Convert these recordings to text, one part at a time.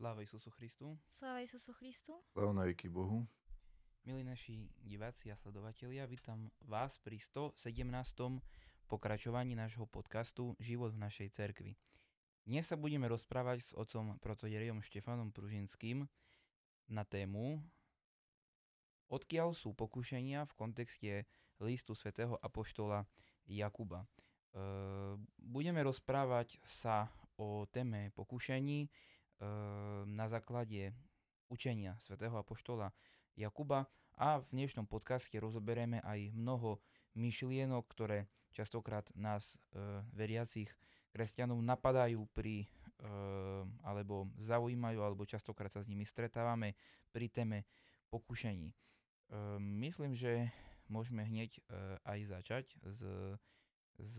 Sláva Isusu Christu. Sláva Isusu Christu. Sláva na veky Bohu. Milí naši diváci a sledovatelia, vítam vás pri 117. pokračovaní nášho podcastu Život v našej cerkvi. Dnes sa budeme rozprávať s otcom protoderejom Štefanom Pružinským na tému Odkiaľ sú pokušenia v kontexte listu svätého Apoštola Jakuba. E, budeme rozprávať sa o téme pokušení na základe učenia svätého Apoštola Jakuba a v dnešnom podcaste rozoberieme aj mnoho myšlienok, ktoré častokrát nás e, veriacich kresťanov napadajú pri, e, alebo zaujímajú, alebo častokrát sa s nimi stretávame pri téme pokušení. E, myslím, že môžeme hneď e, aj začať s, s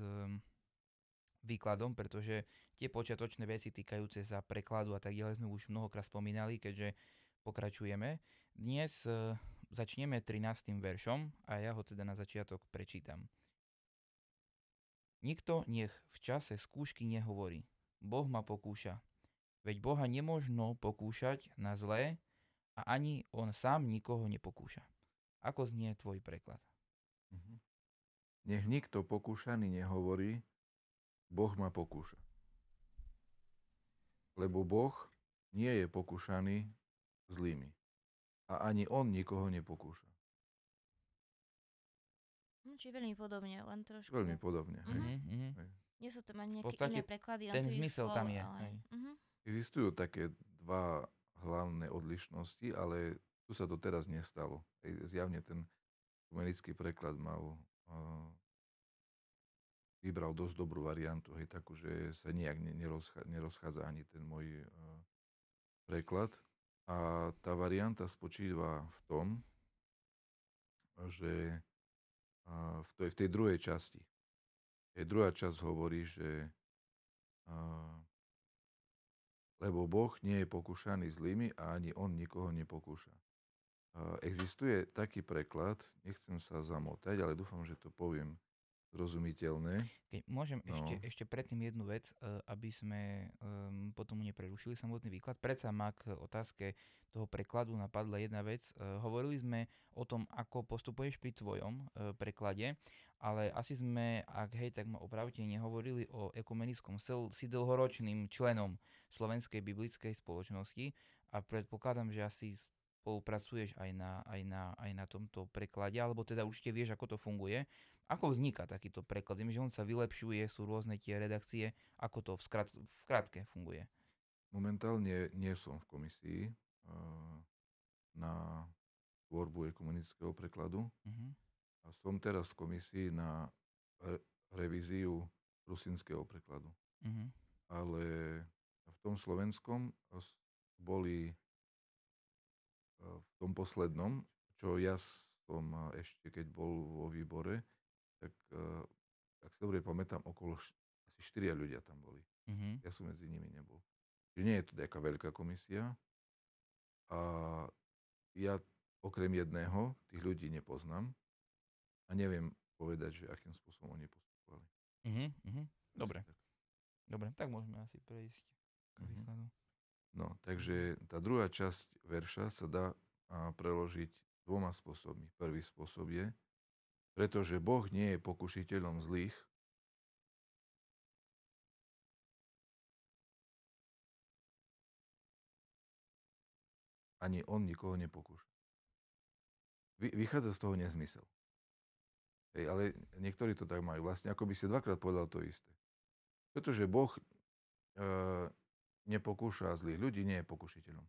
výkladom, pretože tie počiatočné veci týkajúce sa prekladu a tak ďalej sme už mnohokrát spomínali, keďže pokračujeme. Dnes e, začneme 13. veršom a ja ho teda na začiatok prečítam. Nikto nech v čase skúšky nehovorí. Boh ma pokúša. Veď Boha nemožno pokúšať na zlé a ani on sám nikoho nepokúša. Ako znie tvoj preklad? Mhm. Nech nikto pokúšaný nehovorí, Boh ma pokúša. Lebo Boh nie je pokúšaný zlými. A ani on nikoho nepokúša. Hm, či veľmi podobne, len trošku. Veľmi podobne. hej. Mhm. Mhm. Hej. Nie sú tam ani nejaké iné preklady, ten zmysel slov, tam je, Ale... hej. Mhm. Existujú také dva hlavné odlišnosti, ale tu sa to teraz nestalo. Zjavne ten umelický preklad mal uh, vybral dosť dobrú variantu, hej, takú, že sa nejak ne- nerozcha- nerozchádza ani ten môj uh, preklad. A tá varianta spočíva v tom, že v, tej, v tej druhej časti. Hej, druhá časť hovorí, že lebo Boh nie je pokúšaný zlými a ani On nikoho nepokúša. Existuje taký preklad, nechcem sa zamotať, ale dúfam, že to poviem zrozumiteľné. Keď môžem No. ešte, ešte predtým jednu vec, e, aby sme um, potom neprerušili samotný výklad. Predsa ma k otázke toho prekladu napadla jedna vec. E, hovorili sme o tom, ako postupuješ pri tvojom e, preklade, ale asi sme, ak hej, tak ma opravte, nehovorili o ekumenickom sel, si dlhoročným členom Slovenskej biblickej spoločnosti a predpokladám, že asi spolupracuješ aj na, aj, na, aj na tomto preklade, alebo teda určite vieš, ako to funguje. Ako vzniká takýto preklad? Viem, že on sa vylepšuje, sú rôzne tie redakcie. Ako to v, skrat, v krátke funguje? Momentálne nie som v komisii uh, na tvorbu ekumenického prekladu Uh-huh. a som teraz v komisii na re- revíziu rusinského prekladu. Uh-huh. Ale v tom slovenskom boli v tom poslednom, čo ja som ešte keď bol vo výbore, tak uh, ak si dobre pamätám, okolo š- asi štyria ľudia tam boli. Uh-huh. Ja som medzi nimi nebol. Čiže nie je to taká veľká komisia. A ja okrem jedného tých ľudí nepoznám a neviem povedať, že akým spôsobom oni postupovali. Asi Dobre, tak. dobre, tak môžeme asi prejsť k Mhm. výkladu. No, takže tá druhá časť verša sa dá preložiť dvoma spôsobmi. Prvý spôsob je, pretože Boh nie je pokušiteľom zlých, ani on nikoho nepokúša. Vy, vychádza z toho nezmysel. Hej, ale niektorí to tak majú. Vlastne ako by si dvakrát povedal to isté. Pretože Boh e, nepokúša zlých ľudí, nie je pokušiteľom.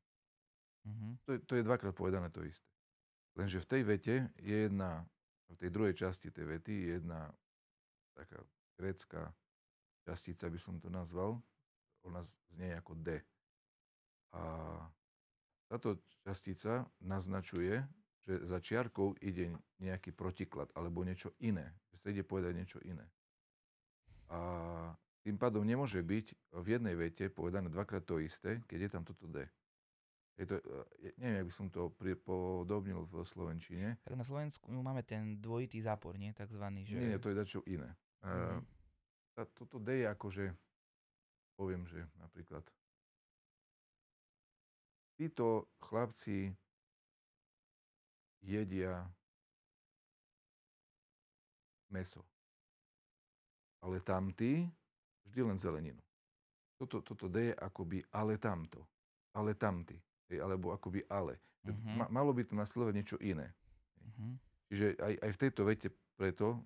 Uh-huh. To je, to je dvakrát povedané to isté. Lenže v tej vete je jedna, v tej druhej časti tej vety je jedna taká grécka častica, by som to nazval. Ona znie ako D. A táto častica naznačuje, že za čiarkou ide nejaký protiklad alebo niečo iné. Že sa ide povedať niečo iné. A tým pádom nemôže byť v jednej vete povedané dvakrát to isté, keď je tam toto D. Je to, e, neviem, jak by som to pripodobnil v Slovenčine. Tak na Slovensku no, máme ten dvojitý zápor, nie? Takzvaný, že... Nie, nie, to je dačo iné. Mhm. Uh, toto D je akože, poviem, že napríklad títo chlapci jedia meso. Ale tamtí vždy len zeleninu. Toto, toto D je akoby ale tamto, ale tamty, hej, alebo akoby ale. Mhm. Ma, malo by to nasledovať niečo iné. Mhm. Čiže aj, aj v tejto vete preto uh,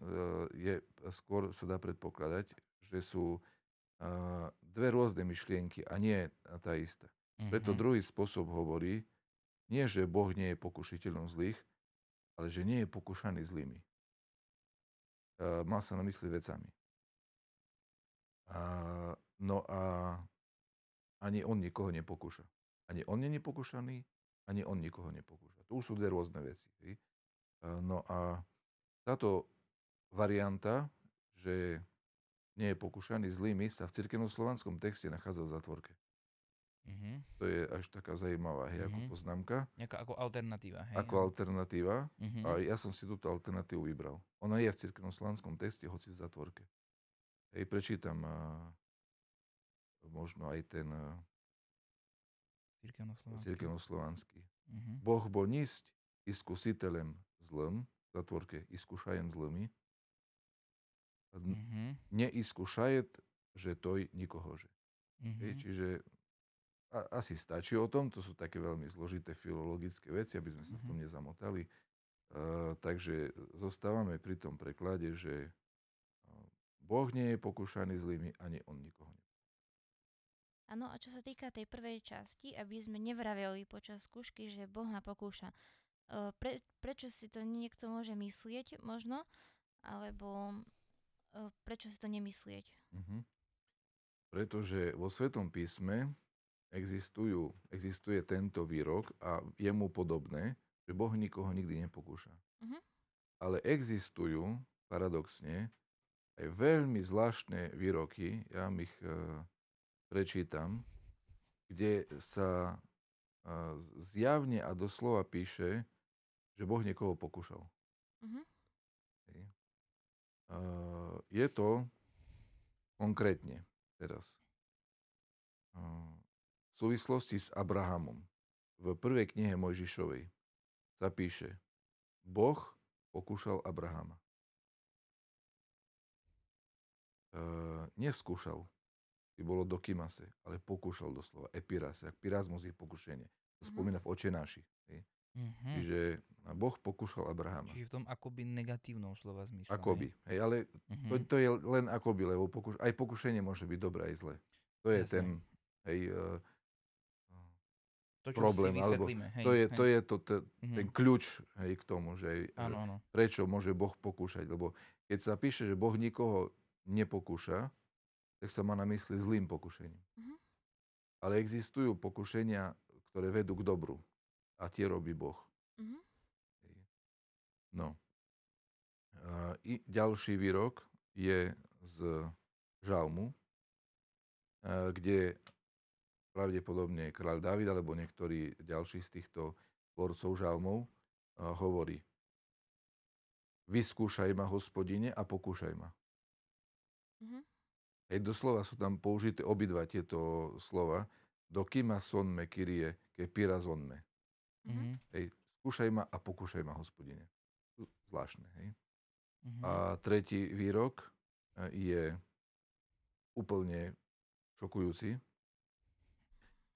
je, skôr sa dá predpokladať, že sú uh, dve rôzne myšlienky a nie tá istá. Preto Mhm. druhý spôsob hovorí, nie že Boh nie je pokušiteľom zlých, ale že nie je pokúšaný zlými. Uh, mal sa na mysli vecami. Uh, no a ani on nikoho nepokúša. Ani on je nepokúšaný, ani on nikoho nepokúša. To už sú dve rôzne veci. Hej? No a táto varianta, že nie je pokúšaný zlými, sa v cirkevnom slovanskom texte nachádza v zatvorke. Mhm. To je až taká zaujímavá hej, ako Mhm. poznámka, Nejaká ako alternatíva, hej? ako alternatíva. Mhm. A ja som si túto alternatívu vybral. Ona je v cirkevnom slovanskom texte, hoci v zatvorke. Hej, prečítam a, možno aj ten a, Cirkevno-slovanský. Mhm. Boh bol nísť iskusiteľem zlom, v zatvorke iskúšajem zlými, n- Mhm. neiskúšajet, že toj nikohože. Hej, Mhm. čiže a, asi stačí o tom, to sú také veľmi zložité filologické veci, aby sme sa v tom nezamotali. Uh, takže zostávame pri tom preklade, že Boh nie je pokúšaný zlými, ani on nikoho nie. Áno, a čo sa týka tej prvej časti, aby sme nevraveli počas skúšky, že Boh ma pokúša. Pre, prečo si to niekto môže myslieť možno, alebo prečo si to nemyslieť? Uh-huh. Pretože vo Svetom písme existujú, existuje tento výrok a jemu podobné, že Boh nikoho nikdy nepokúša. Mhm. Ale existujú, paradoxne, aj veľmi zvláštne výroky, ja ich e, prečítam, kde sa e, zjavne a doslova píše, že Boh niekoho pokúšal. Mhm. Uh, je to konkrétne teraz v súvislosti s Abrahamom. V prvej knihe Mojžišovej sa píše Boh pokúšal Abrahama. Uh, neskúšal, by bolo do Kimase, ale pokúšal doslova. Epirase, Pirazmus je pokušenie. To Mhm. spomína v očenáši. Hej. Mhm. Čiže Boh pokúšal Abrahama. Čiže v tom akoby negatívnom slova zmysle. Akoby. Hej, ale Mhm. To, to je len akoby, lebo pokuš- aj pokušenie môže byť dobré aj zlé. To je Jasné. ten, hej, uh, to, čo problém, si alebo. Hej, to je, hej. to, je to, te, Mhm. ten kľúč hej, k tomu, že eh, Áno, áno. prečo môže Boh pokúšať. Lebo keď sa píše, že Boh nikoho nepokúša, tak sa má na mysli zlým pokušením. Mhm. Ale existujú pokušenia, ktoré vedú k dobru. A tie robí Boh. Mhm. Hej. No. A I ďalší výrok je z Žalmu, a kde pravdepodobne kráľ David alebo niektorý ďalší z týchto tvorcov žalmov a hovorí Vyskúšaj ma, hospodine, a pokúšaj ma. Mhm. Hej, doslova sú tam použité obidva tieto slova. Dokima sonme, kyrie, ke pirazonme. Mhm. Mhm. Hej, skúšaj ma a pokúšaj ma, hospodine. Zvláštne, hej. Mhm. A tretí výrok e, je úplne šokujúci.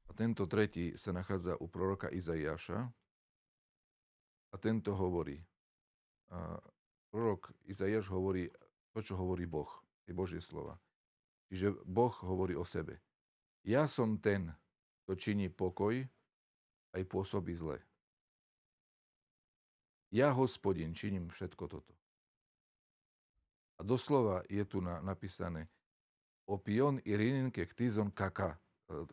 A tento tretí sa nachádza u proroka Izaiáša. A tento hovorí. A prorok Izaiáš hovorí to, čo hovorí Boh. Je Božie slova. Čiže Boh hovorí o sebe. Ja som ten, kto činí pokoj, aj pôsobí zle. Ja, hospodin, činím všetko toto. A doslova je tu na, napísané opion irinin ke ktizon kaka. E,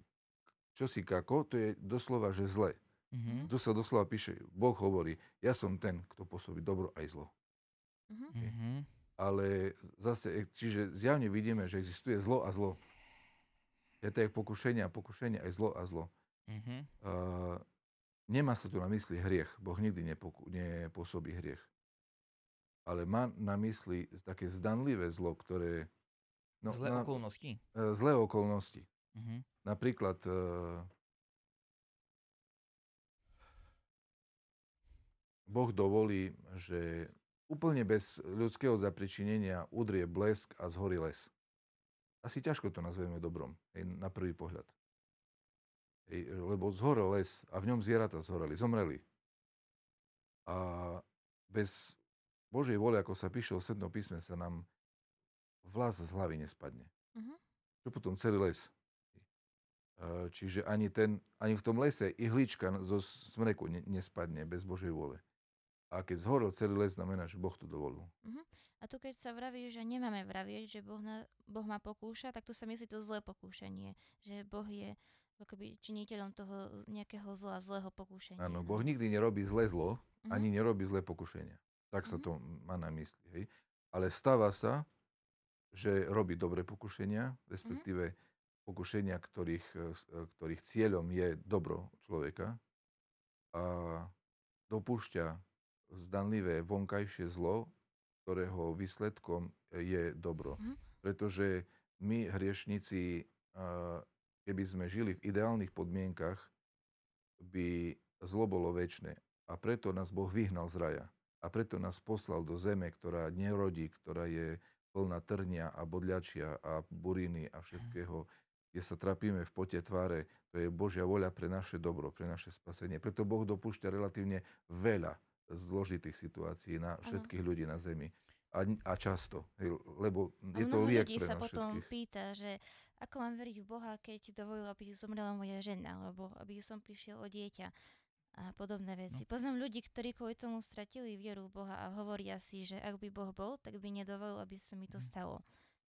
Čo si kako, to je doslova, že zle. Mhm. Tu sa doslova píše, Boh hovorí, ja som ten, kto pôsobí dobro aj zlo. Mhm. Mhm ale zase, e, čiže zjavne vidíme, že existuje zlo a zlo. Je to pokušenie a pokušenie, aj zlo a zlo. Mm-hmm. Uh, nemá sa tu na mysli hriech, Boh nikdy nepoku- nepôsobí hriech. Ale má na mysli také zdanlivé zlo, ktoré... No, zlé na, okolnosti? Uh, zlé okolnosti. Mm-hmm. Napríklad... Uh, boh dovolí, že úplne bez ľudského zapričinenia udrie blesk a zhorí les. Asi ťažko to nazveme dobrom, hej, na prvý pohľad. Hej, lebo zhorel les a v ňom zvieratá zhoreli, zomreli. A bez Božej vôle, ako sa píše o sednom písme, sa nám vlas z hlavy nespadne. Mhm. Čo potom celý les? Čiže ani, ten, ani v tom lese ihlička zo smreku ne, nespadne bez Božej vôle. A keď zhorel celý les, znamená, že Boh to dovolil. Mhm. A tu keď sa vraví, že nemáme vravieť, že boh, na, boh ma pokúša, tak tu sa myslí to zlé pokúšanie. Že Boh je akoby činiteľom toho nejakého zla, zlého pokúšania. Áno, Boh nikdy nerobí zlé zlo, Mhm. ani nerobí zlé pokušenia. Tak sa Mhm. to má na mysli. Hej? Ale stáva sa, že robí dobré pokušenia, respektíve pokušenia, ktorých, e, e, ktorých cieľom je dobro človeka a dopúšťa zdanlivé vonkajšie zlo, ktorého výsledkom je dobro. Mhm. Pretože my, hriešnici, keby sme žili v ideálnych podmienkach, by zlo bolo väčšie. A preto nás Boh vyhnal z raja. A preto nás poslal do zeme, ktorá nerodí, ktorá je plná trnia a bodľačia a buriny a všetkého, kde sa trapíme v pote tváre. To je Božia voľa pre naše dobro, pre naše spasenie. Preto Boh dopúšťa relatívne veľa zložitých situácií na všetkých ľudí na zemi. A, a často, hej, lebo A je to mnoho liek ľudí pre sa nás potom všetkých. pýta, že ako mám veriť v Boha, keď dovolil, aby zomrela moja žena, alebo aby som prišiel o dieťa a podobné veci. No. Poznám ľudí, ktorí kvôli tomu stratili vieru v Boha a hovoria si, že ak by Boh bol, tak by nedovolil, aby sa mi to Mhm. stalo.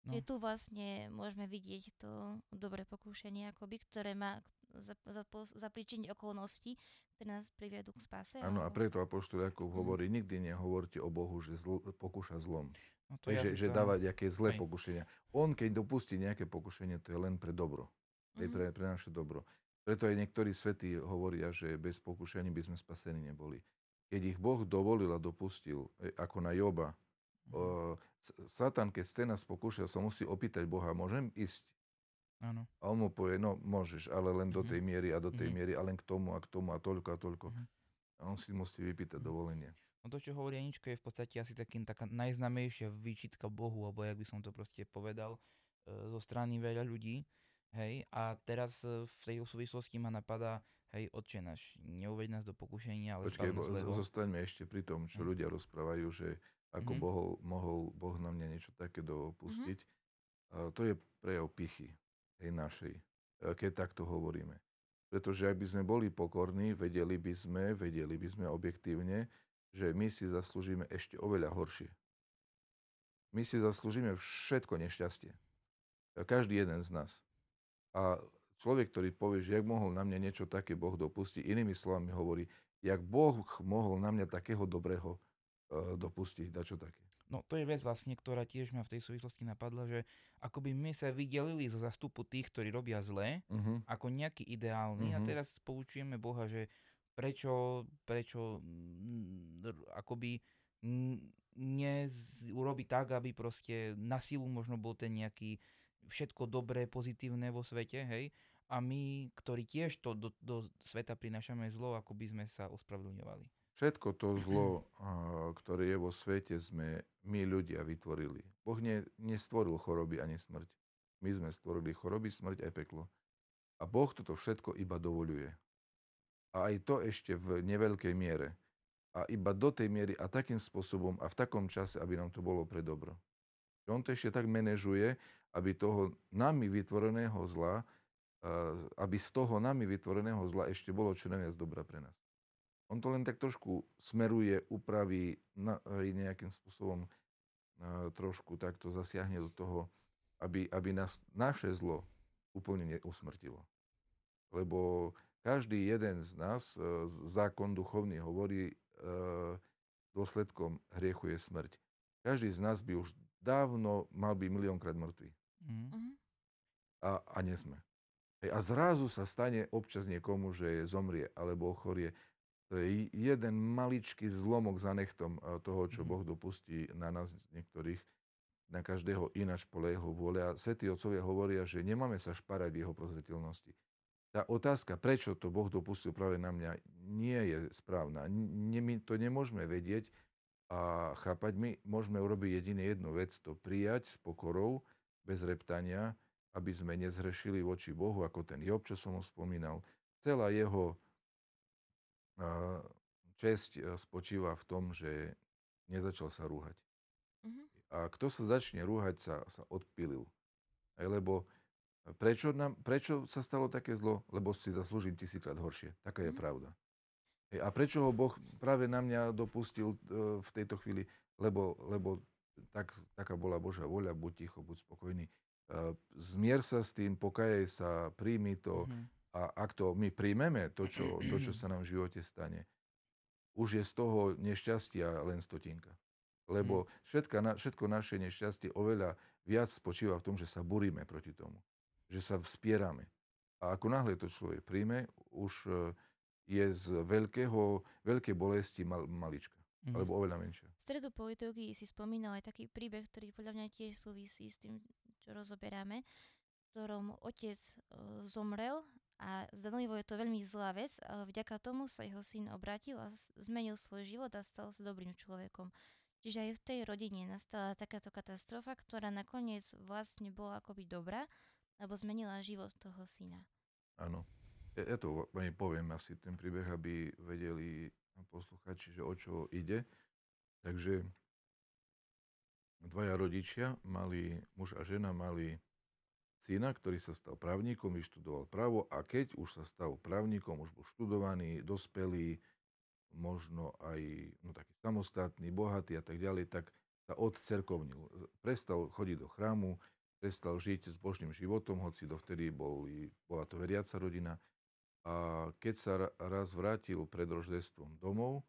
No. Je tu vlastne môžeme vidieť to dobré pokúšanie, akoby, ktoré má za, za, za príčiny okolností, ktoré nás priviedú k spáse. Áno, a preto Apoštol Jakub Mhm. hovorí, nikdy nehovorte o Bohu, že zl, pokúša zlom. No To je, že, to- dáva nejaké zlé Hej. pokušenia. On, keď dopustí nejaké pokušenie, to je len pre dobro. Hej, Mhm. pre, pre naše dobro. Preto aj niektorí svätí hovoria, že bez pokušení by sme spasení neboli. Keď ich Boh dovolil a dopustil, e, ako na Joba, Mhm. o, Satan, keď chce nás pokúšať, sa musí opýtať Boha, môžem ísť? Áno. A on mu povie, no môžeš, ale len do Mhm. tej miery a do tej Mhm. miery a len k tomu a k tomu a toľko a toľko. Mhm. A on si musí vypýtať dovolenie. No to, čo hovorí Anička, je v podstate asi taký, taká najznamejšia výčitka Bohu, alebo jak by som to proste povedal, e, zo strany veľa ľudí. Hej, a teraz e, v tejto súvislosti ma napadá, hej, Otče náš, neuveď nás do pokušenia, ale Počkej, bo, zostaňme ešte pri tom, čo Mhm. ľudia rozprávajú, že ako Mhm. bohol, mohol Boh na mňa niečo také dopustiť. A to je prejav pichy tej našej, e, keď takto hovoríme. Pretože ak by sme boli pokorní, vedeli by sme, vedeli by sme objektívne, že my si zaslúžime ešte oveľa horšie. My si zaslúžime všetko nešťastie. Každý jeden z nás. A človek, ktorý povie, že jak mohol na mňa niečo také Boh dopustiť, inými slovami hovorí, jak Boh mohol na mňa takého dobrého uh, dopustiť, dačo také. No to je vec vlastne, ktorá tiež ma v tej súvislosti napadla, že akoby my sa vydelili zo zastupu tých, ktorí robia zlé, Uh-huh. ako nejaký ideálny a Mhm. teraz poučujeme Boha, že prečo, prečo akoby mm, ne urobi tak, aby proste na silu možno bol ten nejaký všetko dobré, pozitívne vo svete, hej, a my, ktorí tiež to do, do sveta prinášame zlo, ako by sme sa ospravedlňovali. Všetko to zlo, uh, ktoré je vo svete, sme my ľudia vytvorili. Boh ne, nestvoril choroby ani smrť. My sme stvorili choroby, smrť aj peklo. A Boh toto všetko iba dovoluje. A aj to ešte v neveľkej miere. A iba do tej miery a takým spôsobom a v takom čase, aby nám to bolo pre dobro. On to ešte tak manažuje, aby toho nami vytvoreného zla, aby z toho nami vytvoreného zla ešte bolo čo najviac dobra pre nás. On to len tak trošku smeruje, upraví, na, nejakým spôsobom uh, trošku takto zasiahne do toho, aby, aby nás naše zlo úplne neusmrtilo. Lebo každý jeden z nás, uh, zákon duchovný hovorí, uh, dôsledkom hriechu je smrť. Každý z nás by už dávno mal byť miliónkrát mŕtvý. Mhm. Mhm. A, a nie sme. Hej, a zrazu sa stane občas niekomu, že zomrie alebo ochorie. Jeden maličký zlomok za nechtom eh, toho, čo Mhm. Boh dopustí na nás niektorých, na každého ináč podľa jeho vôle. A svätí otcovia hovoria, že nemáme sa šparať v jeho prozretelnosti. tá otázka, prečo to Boh dopustil práve na mňa, nie je správna. My to nemôžeme vedieť a chápať. My môžeme urobiť jediné jednu vec, to prijať s pokorou, bez reptania, aby sme nezhrešili voči Bohu, ako ten Job, čo som ho spomínal. Celá jeho česť spočíva v tom, že nezačal sa rúhať. Uh-huh. A kto sa začne rúhať, sa, sa odpilil. Aj, lebo prečo, nám, prečo sa stalo také zlo? Lebo si zaslúžim tisíckrát horšie. Taká je uh-huh. pravda. A prečo ho Boh práve na mňa dopustil uh, v tejto chvíli? Lebo, lebo tak, taká bola Božia voľa, buď ticho, buď spokojný. Zmier sa s tým, pokajaj sa, príjmi to. Uh-huh. A ak to my príjmeme, to čo, to, čo sa nám v živote stane, už je z toho nešťastia len stotinka. Lebo mhm. všetka, všetko naše nešťastie oveľa viac spočíva v tom, že sa buríme proti tomu. Že sa vspierame. A ako náhle to človek príjme, už e, je z veľkého, veľkej bolesti mal, malička. Mm. Alebo oveľa menšia. V stredu politológii si spomínal aj taký príbeh, ktorý podľa mňa tiež súvisí s tým, čo rozoberáme, v ktorom otec uh, zomrel a zdanlivo je to veľmi zlá vec, ale vďaka tomu sa jeho syn obratil a zmenil svoj život a stal sa dobrým človekom. Čiže aj v tej rodine nastala takáto katastrofa, ktorá nakoniec vlastne bola akoby dobrá, lebo zmenila život toho syna. Áno. Ja, ja to ani poviem asi ten príbeh, aby vedeli posluchači, že o čo ide. Takže dvaja rodičia, mali, muž a žena, mali syna, ktorý sa stal právnikom, vyštudoval právo a keď už sa stal právnikom, už bol študovaný, dospelý, možno aj no, taký samostatný, bohatý a tak ďalej, tak sa odcerkovnil. Prestal chodiť do chrámu, prestal žiť s božným životom, hoci dovtedy bol, bola to veriaca rodina. A keď sa raz vrátil pred roždestvom domov,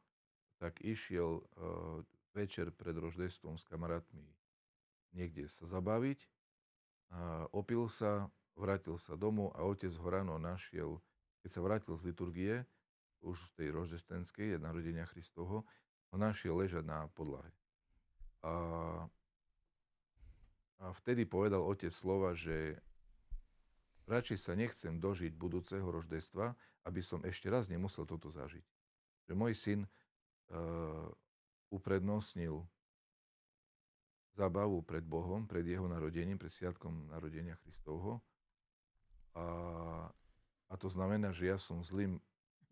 tak išiel uh, večer pred roždestvom s kamarátmi niekde sa zabaviť. Opil sa, vrátil sa domov a otec ho ráno našiel, keď sa vrátil z liturgie, už z tej roždestenskej, narodenia Kristovho, ho našiel ležať na podlahe. A, a vtedy povedal otec slova, že radšej sa nechcem dožiť budúceho roždestva, aby som ešte raz nemusel toto zažiť. Že môj syn uh, uprednostnil zábavu pred Bohom, pred jeho narodením, pred sviatkom narodenia Kristovho. A, a to znamená, že ja som zlým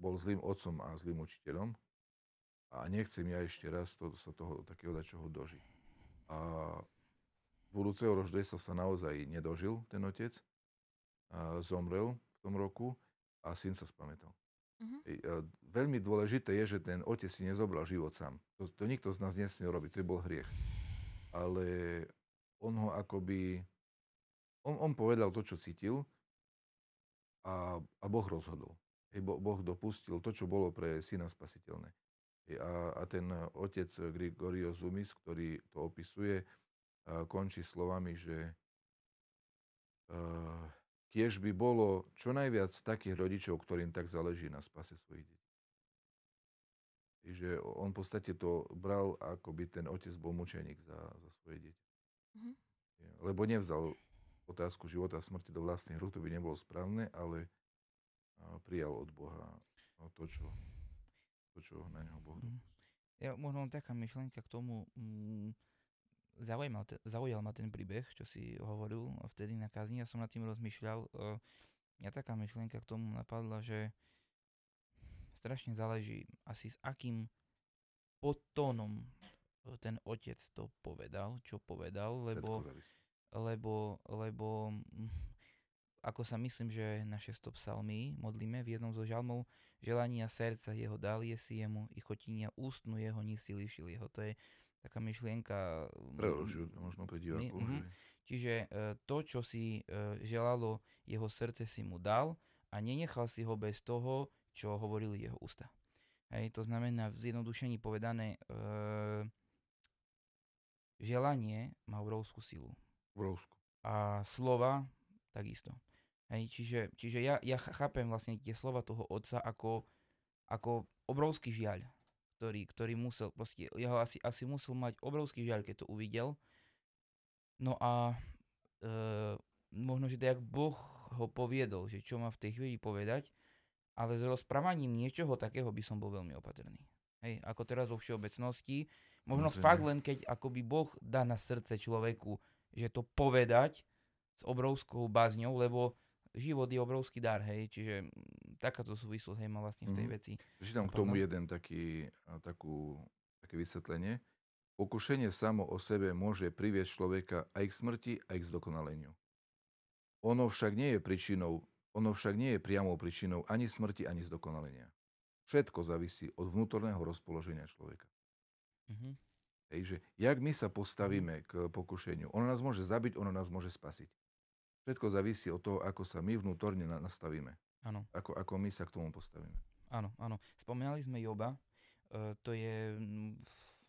bol zlým otcom a zlým učiteľom a nechcem ja ešte raz to, sa toho takého dačoho dožiť. A budúceho roždestva sa naozaj nedožil ten otec, a zomrel v tom roku a syn sa spamätal. Uh-huh. A veľmi dôležité je, že ten otec si nezobral život sám. To, to nikto z nás nesmie robiť, to bol hriech. Ale on ho akoby... On, on povedal to, čo cítil a, a Boh rozhodol. Hej, boh dopustil to, čo bolo pre syna spasiteľné. A, a ten otec Grigorio Zumis, ktorý to opisuje, končí slovami, že uh, tiež by bolo čo najviac takých rodičov, ktorým tak záleží na spase svojich detí. Že on v podstate to bral, ako by ten otec bol mučeník za, za svoje deti. Mm-hmm. Lebo nevzal otázku života a smrti do vlastných rúk, to by nebolo správne, ale prijal od Boha to, čo, to, čo na neho Boh dopustil. Mhm. Ja, možno taká myšlienka k tomu, mm, zaujímal, zaujal ma ten príbeh, čo si hovoril vtedy na kazni, ja som nad tým rozmýšľal. Uh, ja taká myšlienka k tomu napadla, že strašne záleží asi s akým podtónom ten otec to povedal, čo povedal, lebo, lebo, lebo ako sa myslím, že naše stop psalmy modlíme v jednom zo žalmov, želania srdca jeho dal je si jemu i chotinia ústnu jeho nisi lišil jeho. To je taká myšlienka... Preložil, možno pre divákov. Mm-hmm. Čiže e, to, čo si e, želalo jeho srdce, si mu dal a nenechal si ho bez toho, čo hovorili jeho ústa. Hej, to znamená v zjednodušení povedané, e, želanie má obrovskú silu. Obrovskú. A slova takisto. Hej, čiže, čiže ja, ja chápem vlastne tie slova toho otca ako, ako obrovský žiaľ, ktorý, ktorý musel, proste, jeho asi, asi musel mať obrovský žiaľ, keď to uvidel. No a e, možno, že tak Boh ho poviedol, že čo má v tej chvíli povedať, ale s rozprávaním niečoho takého by som bol veľmi opatrný. Hej, ako teraz vo všeobecnosti, možno Samozrejme. fakt len keď akoby Boh dá na srdce človeku, že to povedať s obrovskou bázňou, lebo život je obrovský dar, hej, čiže mm, takáto súvislosť, hej, má vlastne v tej Mhm. veci. Čítam k tomu jeden taký, takú, také vysvetlenie. Pokušenie samo o sebe môže priviesť človeka aj k smrti, aj k zdokonaleniu. Ono však nie je príčinou, ono však nie je priamou príčinou ani smrti, ani zdokonalenia. Všetko závisí od vnútorného rozpoloženia človeka. Mhm. Hej, že jak my sa postavíme k pokušeniu. Ono nás môže zabiť, ono nás môže spasiť. Všetko závisí od toho, ako sa my vnútorne na- nastavíme. Áno. Ako, ako my sa k tomu postavíme. Áno, áno. Spomínali sme Joba. E, to je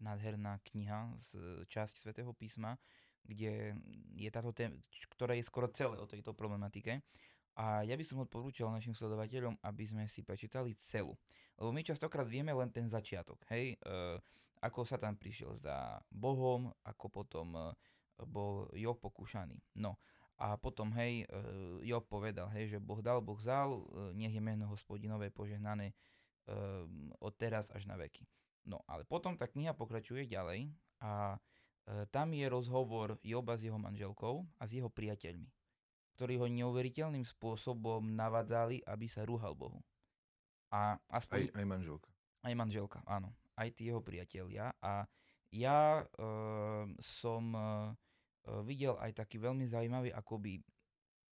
nádherná kniha z e, časť Svetého písma, kde je táto téma, ktorá je skoro celé o tejto problematike. A ja by som odporúčal našim sledovateľom, aby sme si prečítali celú. Lebo my častokrát vieme len ten začiatok. Hej? E, ako sa tam prišiel za Bohom, ako potom e, bol Job pokúšaný. No a potom, hej, e, Job povedal, hej, že Boh dal, Boh vzal, e, nech je meno hospodinové požehnané od teraz až na veky. No ale potom tá kniha pokračuje ďalej a tam je rozhovor Joba s jeho manželkou a s jeho priateľmi, ktorí ho neuveriteľným spôsobom navadzali, aby sa rúhal Bohu. A Aj, aspoň aj manželka. aj manželka, áno. Aj tí jeho priatelia. A ja e, som e, videl aj taký veľmi zaujímavý akoby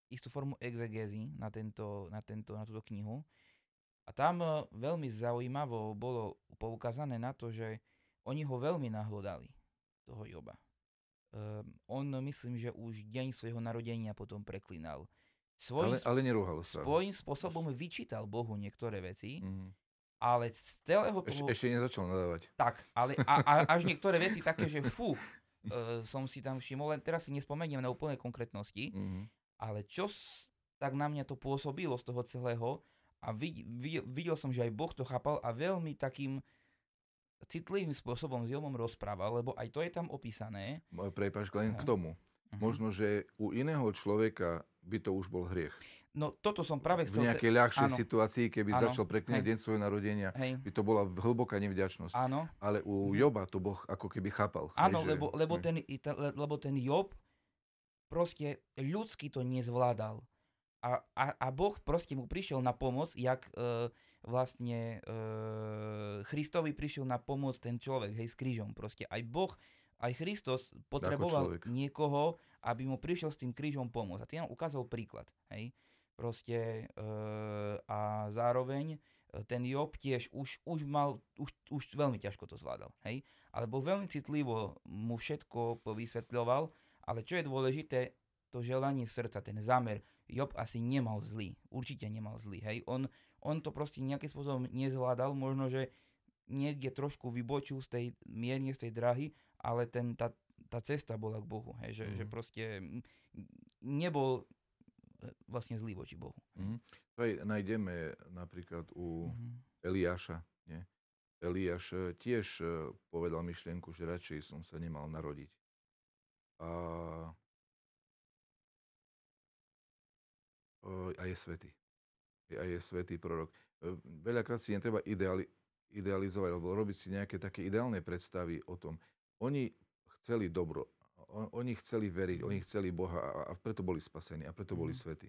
istú formu exegézy na, tento, na, tento, na túto knihu. A tam e, veľmi zaujímavo bolo poukázané na to, že oni ho veľmi nahlodali, toho Joba. Um, on myslím, že už deň svojho narodenia potom preklinal. Svojím, Ale, ale nerúhal sa. svojím spôsobom vyčítal Bohu niektoré veci, Mhm. ale z celého Eš, toho... ešte nezačal nadávať. Tak, ale a, a, až niektoré veci také, že fú, uh, som si tam všimol, len teraz si nespomeniem na úplné konkrétnosti, Mhm. ale čo s- tak na mňa to pôsobilo z toho celého a vid, videl, videl som, že aj Boh to chápal a veľmi takým citlivým spôsobom s Jobom rozprával, lebo aj to je tam opísané. Prepáč, len Aha. k tomu. Mhm. Možno, že u iného človeka by to už bol hriech. No toto som práve V chcel... te- nejakej ľahšej áno. situácii, keby Áno. začal preklinať Hej. deň svojho narodenia, Hej, by to bola hlboká nevďačnosť. áno, Ale u Mhm. Joba to Boh ako keby chápal. hej, áno, že- lebo, lebo, hej. ten, lebo ten Job proste ľudsky to nezvládal. A, a, a Boh proste mu prišiel na pomoc, jak e, vlastne e, Christovi prišiel na pomoc ten človek, hej, s krížom. Proste aj Boh, aj Kristus potreboval niekoho, aby mu prišiel s tým krížom pomôcť. A ty nám ukázal príklad, hej. Proste e, a zároveň e, ten Job tiež už, už mal, už, už veľmi ťažko to zvládal, hej. Alebo veľmi citlivo mu všetko vysvetľoval, ale čo je dôležité, to želanie srdca, ten zámer, Job asi nemal zlý, určite nemal zlý, hej. On, on to proste nejakým spôsobom nezvládal, možno, že niekde trošku vybočil z tej, mierne z tej drahy, ale ten, tá, tá cesta bola k Bohu, hej, že, mm. že Mhm. proste mm, nebol e, vlastne zlý voči Bohu. Mhm. To aj nájdeme napríklad u Mhm. Eliáša. Nie? Eliáš e, tiež e, povedal myšlienku, že radšej som sa nemal narodiť. A, a je svetý. A je svetý prorok. E, Veľakrát si netreba ideali, idealizovať alebo robiť si nejaké také ideálne predstavy o tom. Oni chceli dobro. Oni chceli veriť, oni chceli Boha a, a preto boli spasení a preto boli Mhm. svetí.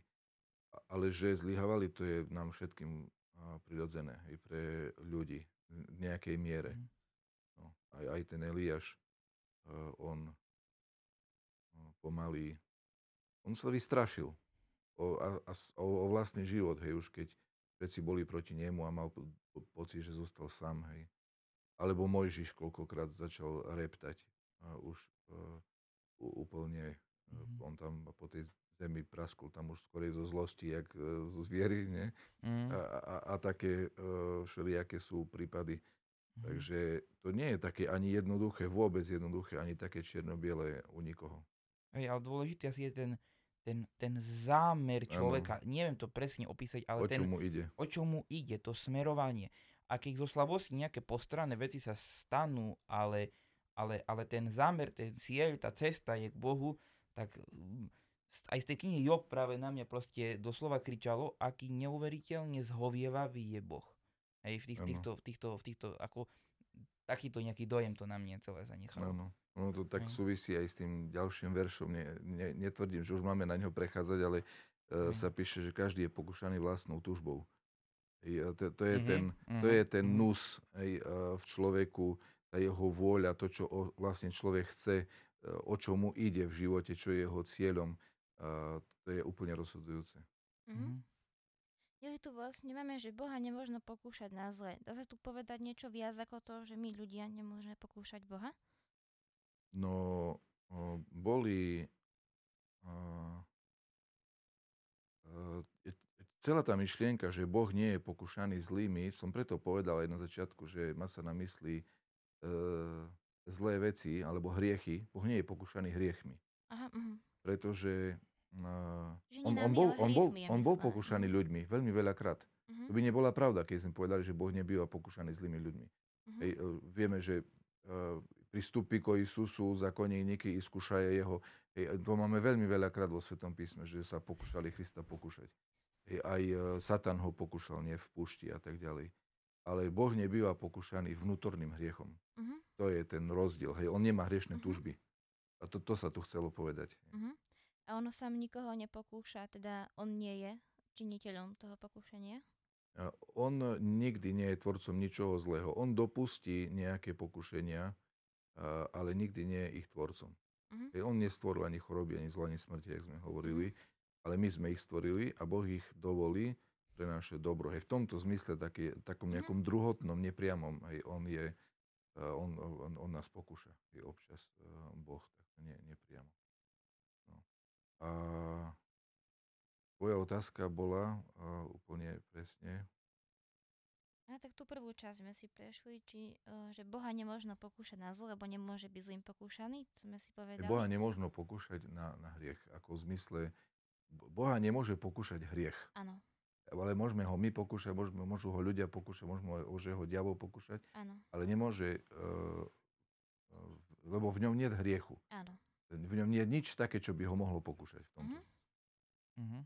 A- Ale že zlyhávali, to je nám všetkým prirodzené aj pre ľudí v nejakej miere. Mhm. No, aj, aj ten Eliáš, uh, on uh, pomaly, on sa vystrašil o, a, a, o, o vlastný život, hej, už keď všetci boli proti nemu a mal po, po, pocit, že zostal sám, hej. Alebo Mojžiš koľkokrát začal reptať a už uh, úplne, Mhm. on tam po tej zemi praskol tam už skorej zo zlosti, jak uh, zo zviery, nie? Mhm. A, a, a také uh, všelijaké sú prípady. Mhm. Takže to nie je také ani jednoduché, vôbec jednoduché, ani také čierno-biele u nikoho. Hej, ale dôležité asi je ten, ten, ten zámer človeka. Neviem to presne opísať, ale o ten, čo mu ide? o čo mu ide, to smerovanie. A keď zo slabosti nejaké postranné veci sa stanú, ale, ale, ale ten zámer, ten cieľ, tá cesta je k Bohu, tak mm, aj z tej knihy Job práve na mňa proste doslova kričalo, aký neuveriteľne zhovievavý je Boh. Hej, v, tých, týchto, v týchto, v týchto, ako takýto nejaký dojem to na mne celé zanechalo. Áno. Ono to tak súvisí aj s tým ďalším veršom. Ne, ne, netvrdím, že už máme na ňo prechádzať, ale uh, sa píše, že každý je pokúšaný vlastnou túžbou. A to, to, je Mhm, ten, to mhm, je ten mhm. nus hej, uh, v človeku, tá jeho vôľa, to, čo o, vlastne človek chce, uh, o čo mu ide v živote, čo je jeho cieľom. Uh, to je úplne rozhodujúce. Mhm. Ja tu vlastne máme, že Boha nemôžno pokúšať na zle. Dá sa tu povedať niečo viac ako to, že my ľudia nemôžeme pokúšať Boha? No, boli... Uh, uh, celá tá myšlienka, že Boh nie je pokúšaný zlými, som preto povedal aj na začiatku, že má sa na mysli uh, zlé veci alebo hriechy. Boh nie je pokúšaný hriechmi, Aha, mhm. pretože Že on, nie on, nami, bol, on, bol, on bol pokúšaný ľuďmi veľmi veľakrát. Mhm, To by nebola pravda, keď sme povedali, že Boh nebýva pokúšaný zlými ľuďmi. mhm. Hej, e, vieme, že uh, pristúpi ko Isusu, zákonníky iskúšajú jeho. Hej, a to máme veľmi veľakrát vo Svetom písme, že sa pokúšali Krista pokúšať. Hej, aj uh, Satan ho pokúšal, nie v púšti a tak ďalej. Ale Boh nebýva pokúšaný vnútorným hriechom. Mhm, To je ten rozdiel. Hej, on nemá hriešne Mhm. túžby. A to, to sa tu chcelo povedať. mhm. A ono sám nikoho nepokúša, teda on nie je činiteľom toho pokúšania? On nikdy nie je tvorcom ničoho zlého. On dopustí nejaké pokušenia, ale nikdy nie je ich tvorcom. Hej, On nestvoril ani choroby, ani zlo, ani smrti, jak sme hovorili, ale my sme ich stvorili a Boh ich dovolí pre naše dobro. Hej, v tomto zmysle taký, takom Mhm. nejakom druhotnom, nepriamom, hej, on, je, on, on, on nás pokúša. Hej, občas Boh, tak nie, nepriamo. No. A tvoja otázka bola uh, úplne presne, A tak tú prvú časť sme si prešli, či, uh, že Boha nemôžno pokúšať na zlo, lebo nemôže byť zlým pokúšaný, to sme si povedali. Boha nemôžno pokúšať na, na hriech, ako v zmysle, Bo- Boha nemôže pokúšať hriech, Áno, ale môžeme ho my pokúšať, môžeme, môžu ho ľudia pokúšať, môžeme ho, že ho diabol pokúšať, áno, ale nemôže, uh, lebo v ňom nie je hriechu. áno. V ňom nie je nič také, čo by ho mohlo pokúšať v tomto. Mhm. Mhm.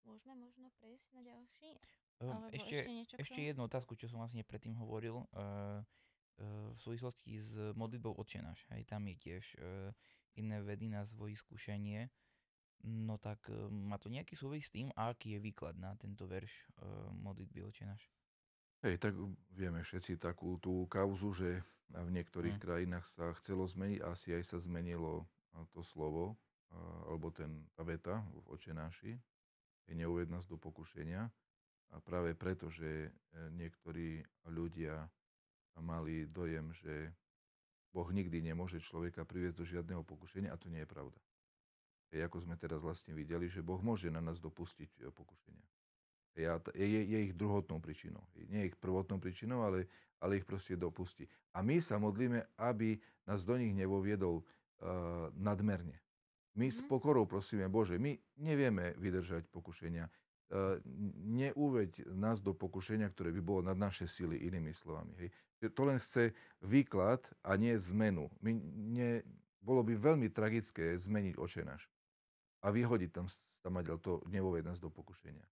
Môžeme možno prejsť na ďalší? Alebo Ešte, ešte niečo ešte jednu otázku, čo som vlastne predtým hovoril. eh, eh, v súvislosti s modlitbou Otče náš. Hej, tam je tiež eh, iné vedy na svoje skúšanie. No tak eh, má to nejaký súvis s tým, a aký je výklad na tento verš eh, modlitby Otče náš? Hej, tak vieme všetci takú tú kauzu, že v niektorých Mm. krajinách sa chcelo zmeniť, asi aj sa zmenilo to slovo, alebo ten, tá veta v očenáši, je neuved nás do pokušenia. A práve preto, že e, niektorí ľudia mali dojem, že Boh nikdy nemôže človeka priviesť do žiadneho pokušenia a to nie je pravda. Hej, ako sme teraz vlastne videli, že Boh môže na nás dopustiť e, pokušenia. Hej, a t- je, je ich druhotnou príčinou. Nie ich prvotnou príčinou, ale, ale ich proste dopustí. A my sa modlíme, aby nás do nich nevoviedol uh, nadmerne. My s Mhm. pokorou prosíme, Bože, my nevieme vydržať pokušenia. Uh, neuveď nás do pokušenia, ktoré by bolo nad naše síly, inými slovami. Hej. To len chce výklad a nie zmenu. My ne, bolo by veľmi tragické zmeniť oče náš a vyhodiť tam, tam to nevoved nás do pokušenia.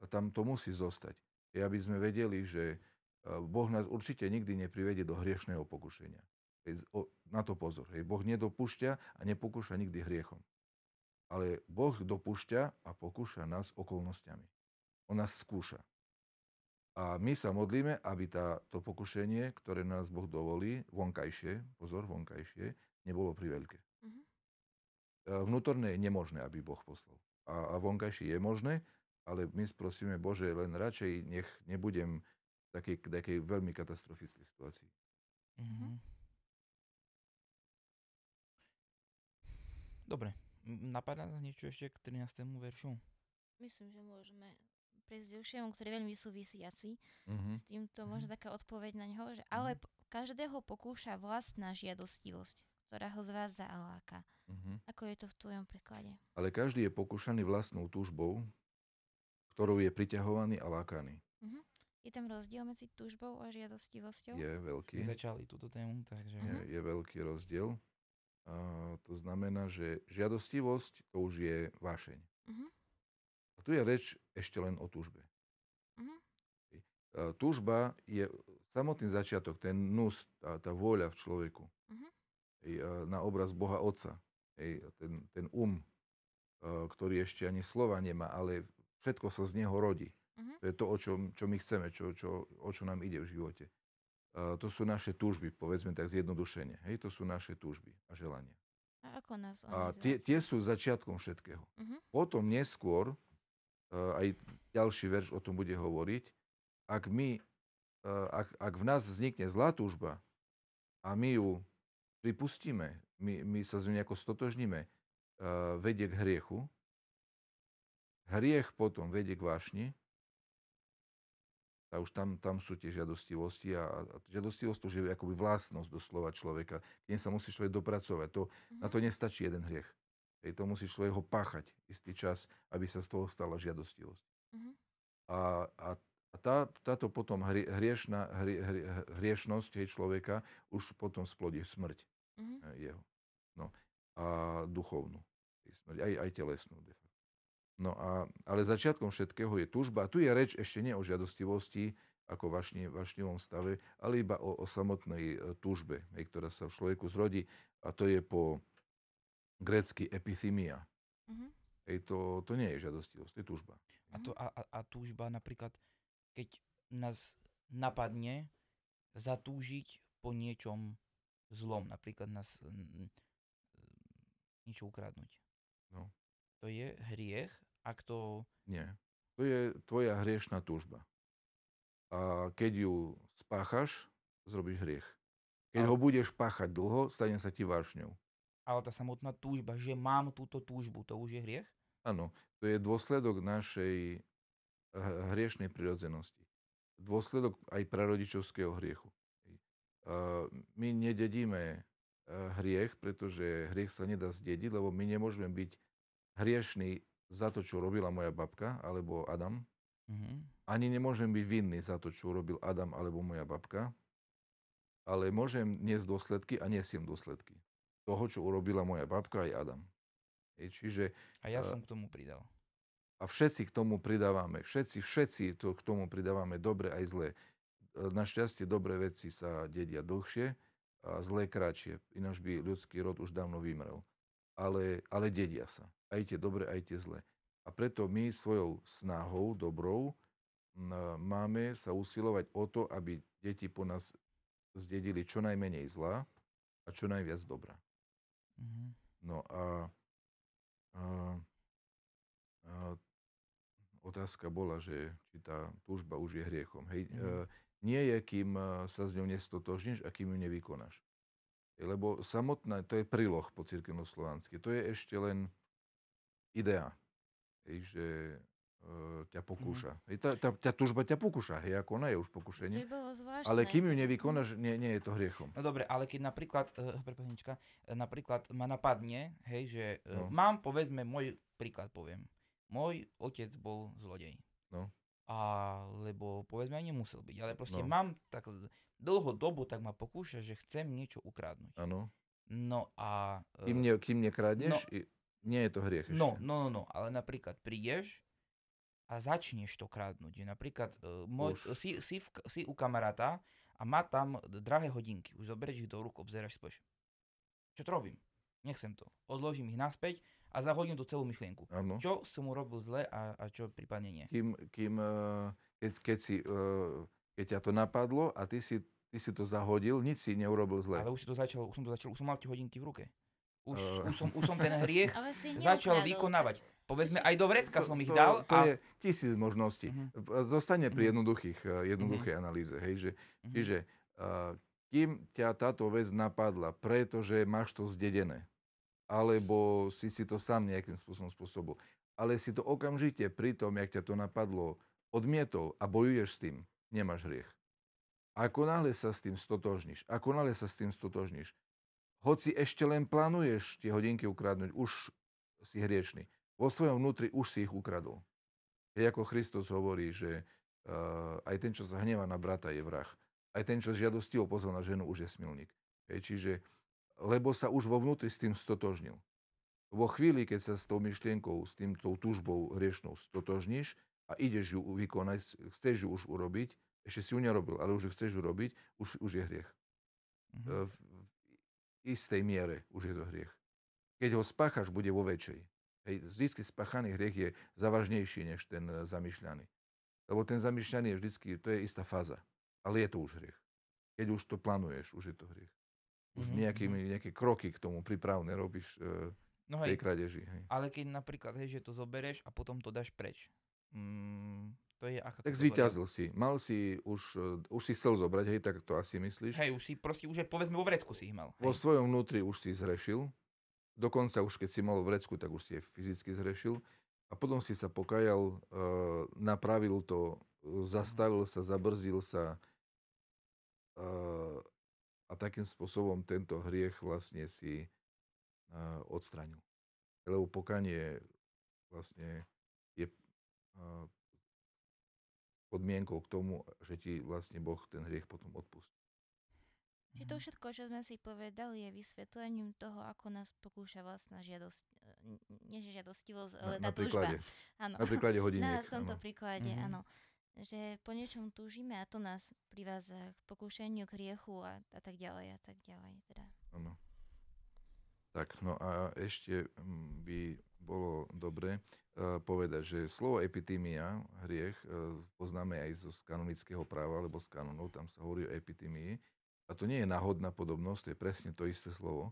A tam to musí zostať. I aby sme vedeli, že uh, Boh nás určite nikdy neprivedie do hriešného pokušenia. Na to pozor. Hej. Boh nedopúšťa a nepokúša nikdy hriechom. Ale Boh dopúšťa a pokúša nás okolnostiami. On nás skúša. A my sa modlíme, aby tá, to pokušenie, ktoré nás Boh dovolí, vonkajšie, pozor, vonkajšie, nebolo priveľké. Mhm. E, Vnútorné je nemožné, aby Boh poslal. A, a vonkajšie je možné, ale my prosíme Bože, len radšej nech nebudem v takej, takej veľmi katastrofickej situácii. Mhm. Dobre, napadá nás niečo ešte k 13. veršu? Myslím, že môžeme prejsť ďalšiemu, ktorý je veľmi súvisiaci. Mhm. S týmto Mhm. možno taká odpoveď na neho, že ale Mhm. každého pokúša vlastná žiadostivosť, ktorá ho zvádza a láka. Mhm. Ako je to v tvojom preklade? Ale každý je pokúšaný vlastnou túžbou, ktorou je priťahovaný a lákaný. Mhm. Je tam rozdiel medzi túžbou a žiadostivosťou? Je veľký. Začali túto tému, takže... Je, Mhm. je veľký rozdiel. to znamená, že žiadostivosť to už je vášeň. Mhm. A tu je reč ešte len o túžbe. Mhm. Túžba je samotný začiatok, ten nus, tá, tá vôľa v človeku. Mhm. Hej, na obraz Boha Otca. Hej, ten, ten um, ktorý ešte ani slova nemá, ale všetko sa z neho rodí. Mhm. To je to, o čo, čo my chceme, čo, čo, o čo nám ide v živote. Uh, to sú naše túžby, povedzme tak zjednodušene. Hej, to sú naše túžby a želania. A ako nás A tie, tie sú začiatkom všetkého. Mhm. Potom neskôr, uh, aj ďalší verš o tom bude hovoriť, ak, my, uh, ak, ak v nás vznikne zlá túžba a my ju pripustíme, my, my sa z ňou nejako stotožníme, uh, vedie k hriechu. Hriech potom vedie k vášni, a už tam, tam sú tie žiadostivosti a, a žiadostivosť to už je akoby vlastnosť doslova človeka. K sa musí človek dopracovať. To, Mhm. Na to nestačí jeden hriech. Hej, to musí človek ho páchať istý čas, aby sa z toho stala žiadostivosť. Mhm. A, a, a tá, táto potom hrie, hriešna, hrie, hrie, hriešnosť hej, človeka už potom splodí smrť Mhm. e, jeho. No, a duchovnú smrť, aj, aj telesnú. De facto. No a, ale začiatkom všetkého je túžba. A tu je reč ešte nie o žiadostivosti, ako vašni, vašnivom stave, ale iba o, o samotnej e, túžbe, hej, ktorá sa v človeku zrodí. A to je po grécky epithymia. Mhm. Hej, to, to nie je žiadostivosť, to je túžba. A, to, a, a, a túžba napríklad, keď nás napadne zatúžiť po niečom zlom, napríklad nás niečo ukradnúť. No. To je hriech, ak to... Nie. To je tvoja hriešná túžba. A keď ju spáchaš, zrobíš hriech. Keď Ale- ho budeš páchať dlho, stane sa ti vášňou. Ale tá samotná túžba, že mám túto túžbu, to už je hriech? Áno, to je dôsledok našej h- hriešnej prirodzenosti. Dôsledok aj prarodičovského hriechu. My nededíme e, hriech, pretože hriech sa nedá zdediť, lebo my nemôžeme byť hriešní za to, čo robila moja babka alebo Adam. Mhm. Ani nemôžem byť vinný za to, čo urobil Adam alebo moja babka, ale môžem niesť dôsledky a nesiem dôsledky toho, čo urobila moja babka aj Adam. Hej, čiže A ja A- som k tomu pridal. a všetci k tomu pridávame, všetci, všetci to k tomu pridávame dobre aj zlé. E, Našťastie dobré veci sa dedia dlhšie a zlé kratšie, ináč by ľudský rod už dávno vymrel. Ale, ale dedia sa, aj tie dobré, aj tie zlé. A preto my svojou snahou, dobrou, máme sa usilovať o to, aby deti po nás zdedili čo najmenej zla a čo najviac dobra. Mhm. No a, a, a otázka bola, že či tá túžba už je hriechom. Hej, Mhm. e, nie je, kým e, sa s ňou nestotožníš a kým ju nevykonáš. Lebo samotná, to je príloh po cirkevno-slovansky, to je ešte len idea, hej, že e, ťa pokúša. Hej, tá, tá, tá túžba ťa pokúša, hej, ako ona je už pokušenie. Ale kým ju nevykonáš, nie, nie je to hriechom. No dobre, ale keď napríklad, uh, prepáčnička, eh, napríklad ma napadne, hej, že uh, No. mám, povedzme, môj príklad poviem. Môj otec bol zlodej. No. A, lebo povedzme aj nemusel byť, ale proste No. mám tak dlho dobu, tak ma pokúša, že chcem niečo ukradnúť. Áno. No a... eh, Kým, ne, kým nekradneš, i- nie je to hriech ešte. No, no, no, no, ale napríklad prídeš a začneš to kradnúť. Napríklad uh, môj, Už. si, si, v, si u kamaráta a má tam drahé hodinky. Už zoberieš ich do rúk, obzeráš, povieš, čo to robím? Nechcem to. Odložím ich naspäť a zahodím tú celú myšlienku. Áno. Čo som urobil zle a, a čo prípadne nie. kým, kým eh, keď, keď, si, eh, keď ťa to napadlo a ty si, ty si to zahodil, nič si neurobil zle. Ale už si to začal, už som to začal, už som mal tie hodinky v ruke. Už, Eh. už, som, už som ten hriech začal vykonávať. Povedzme, aj do vrecka To- som ich to, dal To a... je tisíc možností. V- Zostane pri Mhm. jednoduchých, jednoduchej analýze. Hej, že, Mhm. Čiže eh, kým ťa táto vec napadla, pretože máš to zdedené, alebo si si to sám nejakým spôsobom spôsobil, ale si to okamžite pri tom, jak ťa to napadlo, odmietol a bojuješ s tým, nemáš hriech. Ako náhle sa s tým stotožníš, ako náhle sa s tým stotožníš, hoci ešte len plánuješ tie hodinky ukradnúť, už si hriešný. Vo svojom vnútri už si ich ukradol. Je ako Kristus hovorí, že uh, aj ten, čo sa hneva na brata, je vrah. Aj ten, čo žiadostivo pozval na ženu, už je smilník. Hej, čiže lebo sa už vo vnútri s tým stotožnil. Vo chvíli, keď sa s tou myšlienkou, s týmto túžbou hriešnou stotožníš a ideš ju vykonať, chceš ju už urobiť, ešte si ju nerobil, ale už ju chceš urobiť, už, už je hriech. Mhm. V, v istej miere už je to hriech. Keď ho spáchaš, bude vo väčšej. Hej, vždycky spáchaný hriech je závažnejší než ten e, zamýšľaný. Lebo ten zamýšľaný je vždycky, to je istá fáza. Ale je to už hriech. Keď už to plánuješ, už je to hriech. Už Mhm, nejakými, nejaké kroky k tomu prípravné robíš e, No v tej hej, krádeži. Hej. ale keď napríklad, hej, že to zobereš a potom to dáš preč. Mm, to je aká Tak zvíťazil si. Mal si už, e, už si chcel zobrať, hej, tak to asi myslíš. Hej, už si proste, už je, povedzme vo vrecku si ich mal. Vo Hej. svojom vnútri už si zrešil. Dokonca už keď si mal vrecku, tak už si je fyzicky zrešil. A potom si sa pokajal, e, napravil to, e, zastavil sa, zabrzdil sa e, a takým spôsobom tento hriech vlastne si e, odstranil. Lebo pokanie vlastne je e, podmienkou k tomu, že ti vlastne Boh ten hriech potom odpustí. Či to všetko, čo sme si povedali, je vysvetlením toho, ako nás pokúša vlastná žiadosť, e, n- nie že žiadostivosť, ale Na, na tá túžba. príklade, Áno. na príklade Na hodiniek. tomto áno. príklade, Mhm. áno. Že po niečom túžime a to nás privádza k pokúšaniu, k riechu a, a tak ďalej a tak ďalej. Teda. Áno. Tak, no a ešte mm, by bolo dobre uh, povedať, že slovo epitímia, hriech, uh, poznáme aj zo kanonického práva, alebo z kanonov, tam sa hovorí o epitímii. A to nie je náhodná podobnosť, to je presne to isté slovo,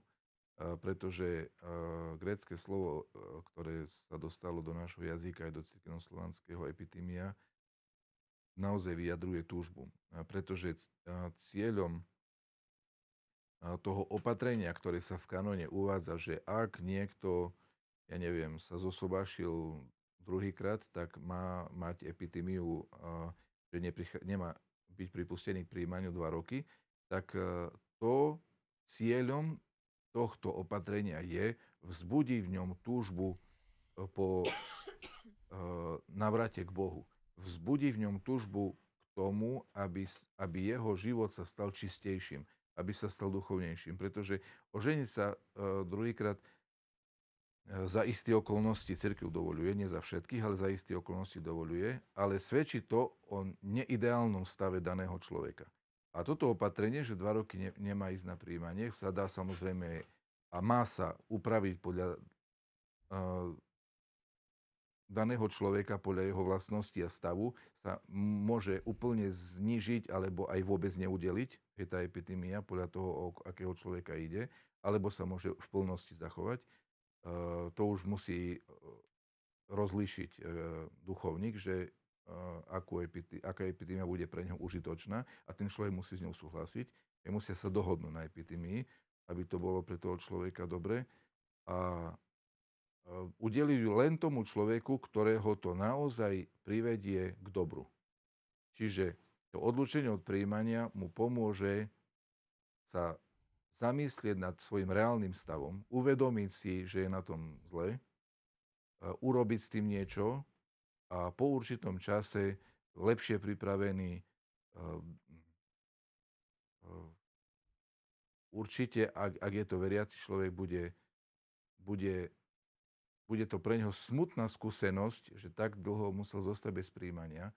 uh, pretože grécke slovo, ktoré sa dostalo do nášho jazyka aj do cirkevnoslovanského epitímia, naozaj vyjadruje túžbu. Pretože cieľom toho opatrenia, ktoré sa v kanóne uvádza, že ak niekto, ja neviem, sa zosobášil druhýkrát, tak má mať epidémiu, že nemá byť pripustený k príjmaniu dva roky, tak e, to cieľom tohto opatrenia je vzbudiť v ňom túžbu po e, navrate k Bohu. Vzbudí v ňom túžbu k tomu, aby, aby jeho život sa stal čistejším, aby sa stal duchovnejším. Pretože oženiť sa e, druhýkrát e, za isté okolnosti cirkev dovoluje, nie za všetkých, ale za isté okolnosti dovoluje, ale svedčí to o neideálnom stave daného človeka. A toto opatrenie, že dva roky ne, nemá ísť na príjmanie, sa dá samozrejme a má sa upraviť podľa uh, daného človeka, podľa jeho vlastnosti a stavu, sa môže úplne znižiť alebo aj vôbec neudeliť, je tá epidémia, podľa toho, o akého človeka ide, alebo sa môže v plnosti zachovať. Uh, to už musí uh, rozlíšiť uh, duchovník, že akú epidé- aká epidémia bude pre neho užitočná a ten človek musí s ňou súhlasiť. Musia sa dohodnúť na epidémii, aby to bolo pre toho človeka dobre. A uh, udeliť len tomu človeku, ktorého to naozaj privedie k dobru. Čiže to odlúčenie od príjmania mu pomôže sa zamyslieť nad svojim reálnym stavom, uvedomiť si, že je na tom zle, uh, urobiť s tým niečo a po určitom čase lepšie pripravený uh, určite, ak, ak je to veriaci človek, bude, bude, bude to pre neho smutná skúsenosť, že tak dlho musel zostať bez príjmania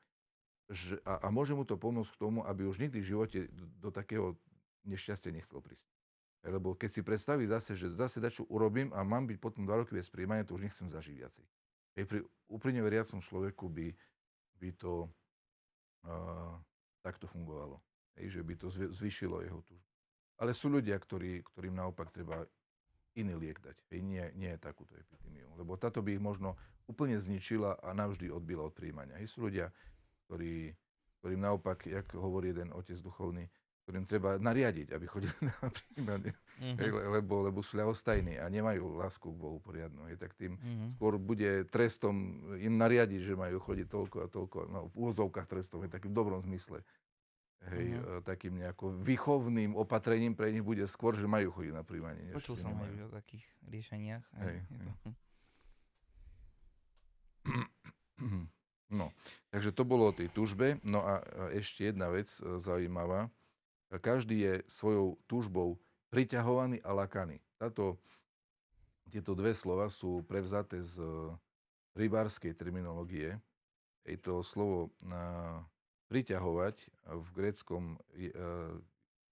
že, a, a môže mu to pomôcť k tomu, aby už nikdy v živote do, do takého nešťastia nechcel prísť. Lebo keď si predstaví zase, že zase dačo urobím a mám byť potom dva roky bez príjmania, to už nechcem zažiť viacej. Hej, pri úprimne veriacom človeku by, by to uh, takto fungovalo. Hej, že by to zvýšilo jeho túžbu. Ale sú ľudia, ktorí, ktorým naopak treba iný liek dať. Hej, nie, nie je takúto epidémiu. Lebo táto by ich možno úplne zničila a navždy odbila od príjmania. Hej, sú ľudia, ktorí, ktorým naopak, jak hovorí jeden otec duchovný, ktorým treba nariadiť, aby chodili na príjmanie. Mhm. Hej, le- lebo, lebo sú ľahostajní a nemajú lásku k Bohu poriadnu. Hej, tak tým Mhm. skôr bude trestom im nariadiť, že majú chodiť toľko a toľko, no v úvozovkách trestom, je takým dobrom zmysle. Hej, e, takým nejako výchovným opatrením pre nich bude skôr, že majú chodiť na príjmanie. Počul som aj nemajú. o takých riešeniach. aj Hej, hej. to- No, takže to bolo o tej tužbe. No a ešte jedna vec e, zaujímavá. Každý je svojou túžbou priťahovaný a lakaný. Táto, tieto dve slova sú prevzaté z rybárskej terminológie. Je to slovo na priťahovať v gréckom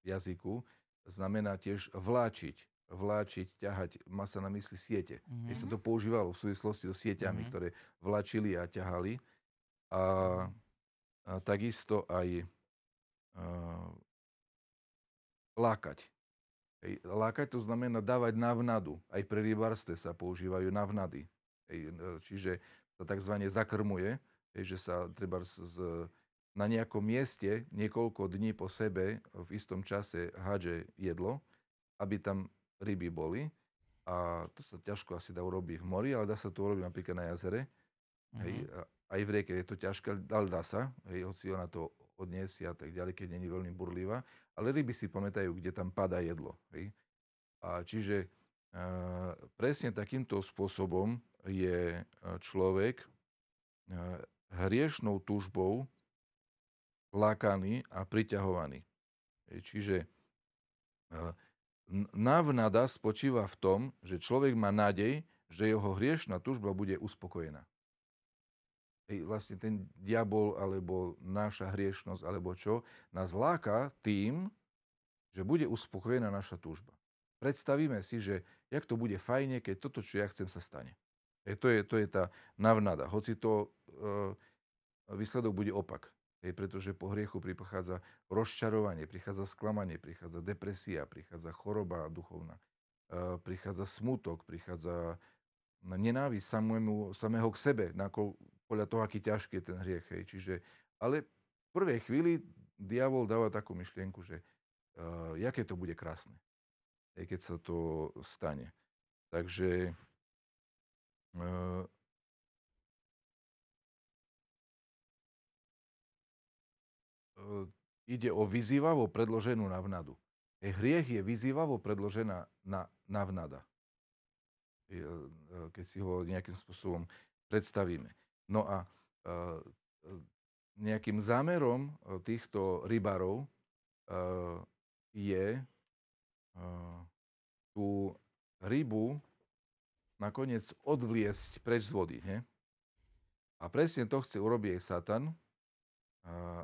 jazyku znamená tiež vláčiť. Vláčiť, ťahať, má sa na mysli siete. Mm-hmm. sa to používalo v súvislosti so sieťami, mm-hmm. ktoré vlačili a ťahali. A, a takisto aj a, lákať. Hej, lákať to znamená dávať navnadu. Aj pre rybárstve sa používajú navnady. Hej, čiže sa tzv. zakrmuje, hej, že sa treba z, na nejakom mieste niekoľko dní po sebe v istom čase hádže jedlo, aby tam ryby boli. A to sa ťažko asi dá urobiť v mori, ale dá sa to urobiť napríklad na jazere. Mm-hmm. Hej, aj v rieke je to ťažké, ale dá sa, hej, hoci ona to odniesie a tak ďalej, keď není veľmi burlivá. Ale ryby si pamätajú, kde tam padá jedlo. Hej. A čiže e, presne takýmto spôsobom je človek e, hriešnou túžbou lákaný a priťahovaný. Čiže e, návnada spočíva v tom, že človek má nádej, že jeho hriešná túžba bude uspokojená. Hej, vlastne ten diabol, alebo naša hriešnosť, alebo čo, nás láka tým, že bude uspokojená naša túžba. Predstavíme si, že jak to bude fajne, keď toto, čo ja chcem, sa stane. Hej, to, je, to je tá navnada. Hoci to e, výsledok bude opak. Hej, pretože po hriechu prichádza rozčarovanie, prichádza sklamanie, prichádza depresia, prichádza choroba duchovná, e, prichádza smutok, prichádza nenávisť samému, samého k sebe, nako, podľa toho, aký ťažký je ten hriech. Hej. Čiže, ale v prvej chvíli diabol dáva takú myšlienku, že uh, jaké to bude krásne, hej, keď sa to stane. Takže E, ide o vyzývavo predloženú navnadu. E, hriech je vyzývavo predložená na, navnada. E, e, keď si ho nejakým spôsobom predstavíme. No a nejakým zámerom týchto rybarov je tú rybu nakoniec odvliesť preč z vody. Nie? A presne to chce urobiť aj Satan,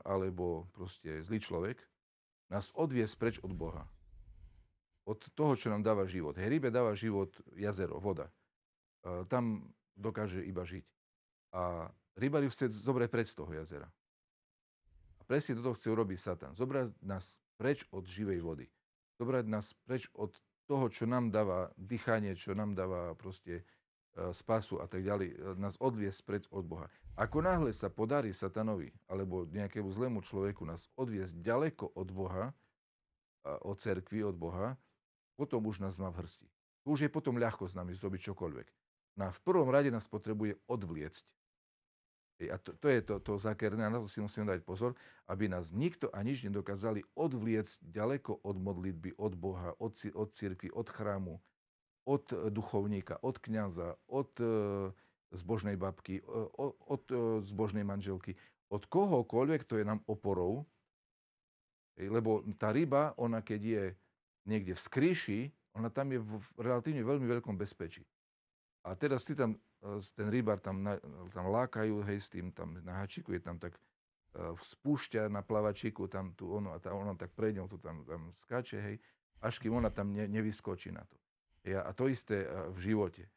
alebo proste zlý človek, nás odviesť preč od Boha. Od toho, čo nám dáva život. Rybe dáva život jazero, voda. Tam dokáže iba žiť. A ryba ju chce zobrať preč z toho jazera. A presne toto chce urobiť Satan. Zobrať nás preč od živej vody. Zobrať nás preč od toho, čo nám dáva dýchanie, čo nám dáva proste spasu a tak ďalej, e, nás odviesť pred od Boha. Ako náhle sa podarí satanovi alebo nejakému zlému človeku nás odviesť ďaleko od Boha, od cerkvy, od Boha, potom už nás má v hrsti. Už je potom ľahko s nami zrobiť čokoľvek. No a v prvom rade nás potrebuje odvliecť. A to, to je to, to zákerné, na to si musíme dať pozor, aby nás nikto a nič nedokázali odvliecť ďaleko od modlitby, od Boha, od, od cirkvi, od chrámu, od e, duchovníka, od kňaza, od e, zbožnej babky, e, od zbožnej manželky, od kohokoľvek, to je nám oporou. Lebo tá ryba, ona keď je niekde v skríši, ona tam je v relatívne veľmi veľkom bezpečí. A teraz ty tam, ten rybar tam, tam lákajú, hej, s tým tam na hačiku je tam tak spúšťa na plavačiku, tam tu ono, a tá, ono tak pred ňou tu tam, tam skáče, hej, až kým ona tam ne, nevyskočí na to. A to isté v živote.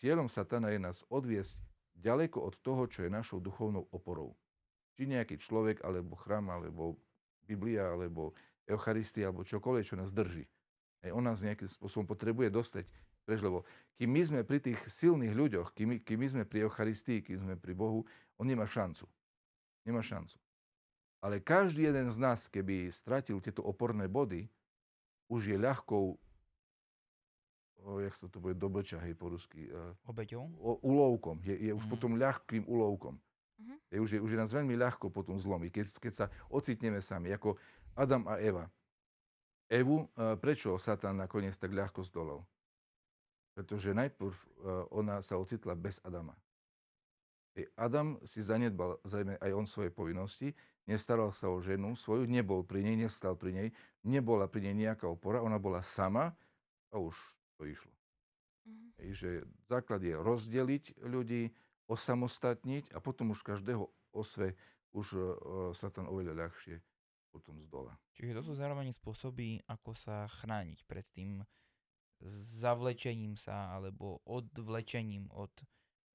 Cieľom satana je nás odviesť ďaleko od toho, čo je našou duchovnou oporou. Či nejaký človek, alebo chrám, alebo Biblia, alebo Eucharistia, alebo čokoľvek, čo nás drží. On nás nejakým spôsobom potrebuje dostať preč, lebo kým my sme pri tých silných ľuďoch, kým my, kým my sme pri Eucharistii, kým sme pri Bohu, on nemá šancu. Nemá šancu. Ale každý jeden z nás, keby stratil tieto oporné body, už je ľahkou jak sa to bude, doboča, hej, po rusky. Uh, Obeťou? Ulovkom. Je, je už mm. potom ľahkým ulovkom. Mm-hmm. Je, už, je, už je nás veľmi ľahko potom zlomiť, keď, keď sa ocitneme sami, ako Adam a Eva. Evu, uh, prečo Satan nakoniec tak ľahko zdolal? Pretože najprv uh, ona sa ocitla bez Adama. Hej, Adam si zanedbal zrejme aj on svoje povinnosti, nestaral sa o ženu svoju, nebol pri nej, nestal pri nej, nebola pri nej nejaká opora, ona bola sama a už to išlo. Mhm. Hej, že základ je rozdeliť ľudí, osamostatniť a potom už každého osve už uh, Satan oveľa ľahšie potom z dola. Čiže to sú zároveň spôsoby, ako sa chrániť pred tým zavlečením sa alebo odvlečením od,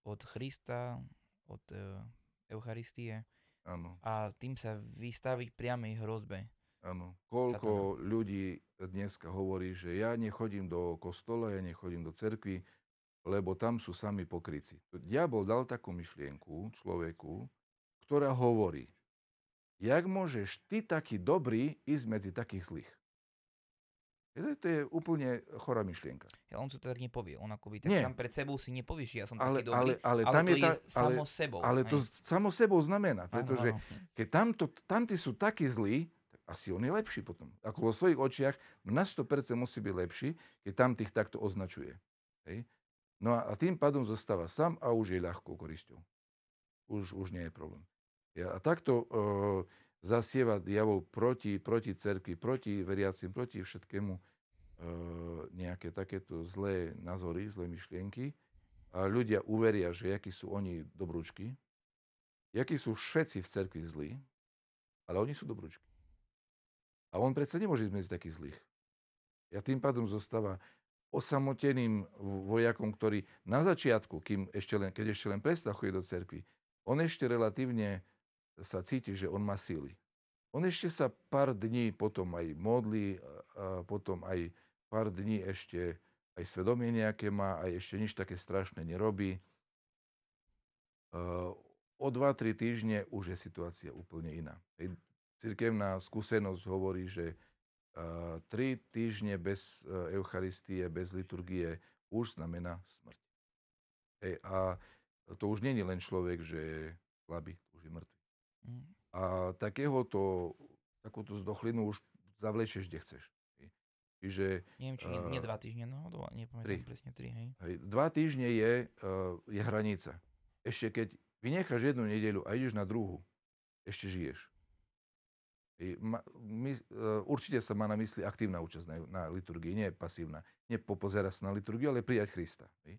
od Krista, od uh, Eucharistie Áno, a tým sa vystaviť priamej hrozbe. Áno. Koľko ľudí dneska hovorí, že ja nechodím do kostola, ja nechodím do cerkvy, lebo tam sú sami pokryci. Diabol dal takú myšlienku človeku, ktorá hovorí, jak môžeš ty taký dobrý ísť medzi takých zlých? To je, to je úplne chorá myšlienka. Ja, on to tak nepovie. On akoby tak Nie. sám pred sebou si nepovieš, že ja som Ale, taký dobrý, ale, ale, ale tam to je, je, tá, ale, samo sebou. ale to hej. samo sebou znamená, Áno, pretože áno. keď tamto, tamtí sú takí zlí, asi on je lepší potom. Ako vo svojich očiach na 100% musí byť lepší, keď tam tých takto označuje. Hej? No a, a tým pádom zostáva sám a už je ľahkou korisťou. Už, už nie je problém. Ja, a takto e, zasieva diabol proti, proti cerkvi, proti veriacim, proti všetkému e, nejaké takéto zlé názory, zlé myšlienky. A ľudia uveria, že akí sú oni dobrúčky, akí sú všetci v cerkvi zlí, ale oni sú dobrúčky. A on predsa nemôže ísť medzi takých zlých. A tým pádom zostáva osamoteným vojakom, ktorý na začiatku, kým ešte len, keď ešte len prestal do cerkvy, on ešte relatívne sa cíti, že on má síly. On ešte sa pár dní potom aj modlí, a- potom aj pár dní ešte aj svedomie nejaké má, aj ešte nič také strašné nerobí. O 2-3 týždne už je situácia úplne iná. Cirkevná skúsenosť hovorí, že uh, 3 týždne bez uh, Eucharistie, bez liturgie už znamená smrť. Hej, a to už nie je len človek, že je slabý, už je mŕtvy. Mm. A takéhoto, takúto zdochlinu už zavlečieš, kde chceš. Hej. Čiže Neviem, či nie, nie Eh, dva týždne, no, dva, nepamätám tri. presne tri, hej. hej, dva týždne je, uh, je hranica. Ešte keď vynecháš jednu nedeľu a ideš na druhú, ešte žiješ. My, uh, určite sa má na mysli aktívna účasť na, na liturgii, nie pasívna. Nie popozerať sa na liturgiu, ale prijať Krista. Hej.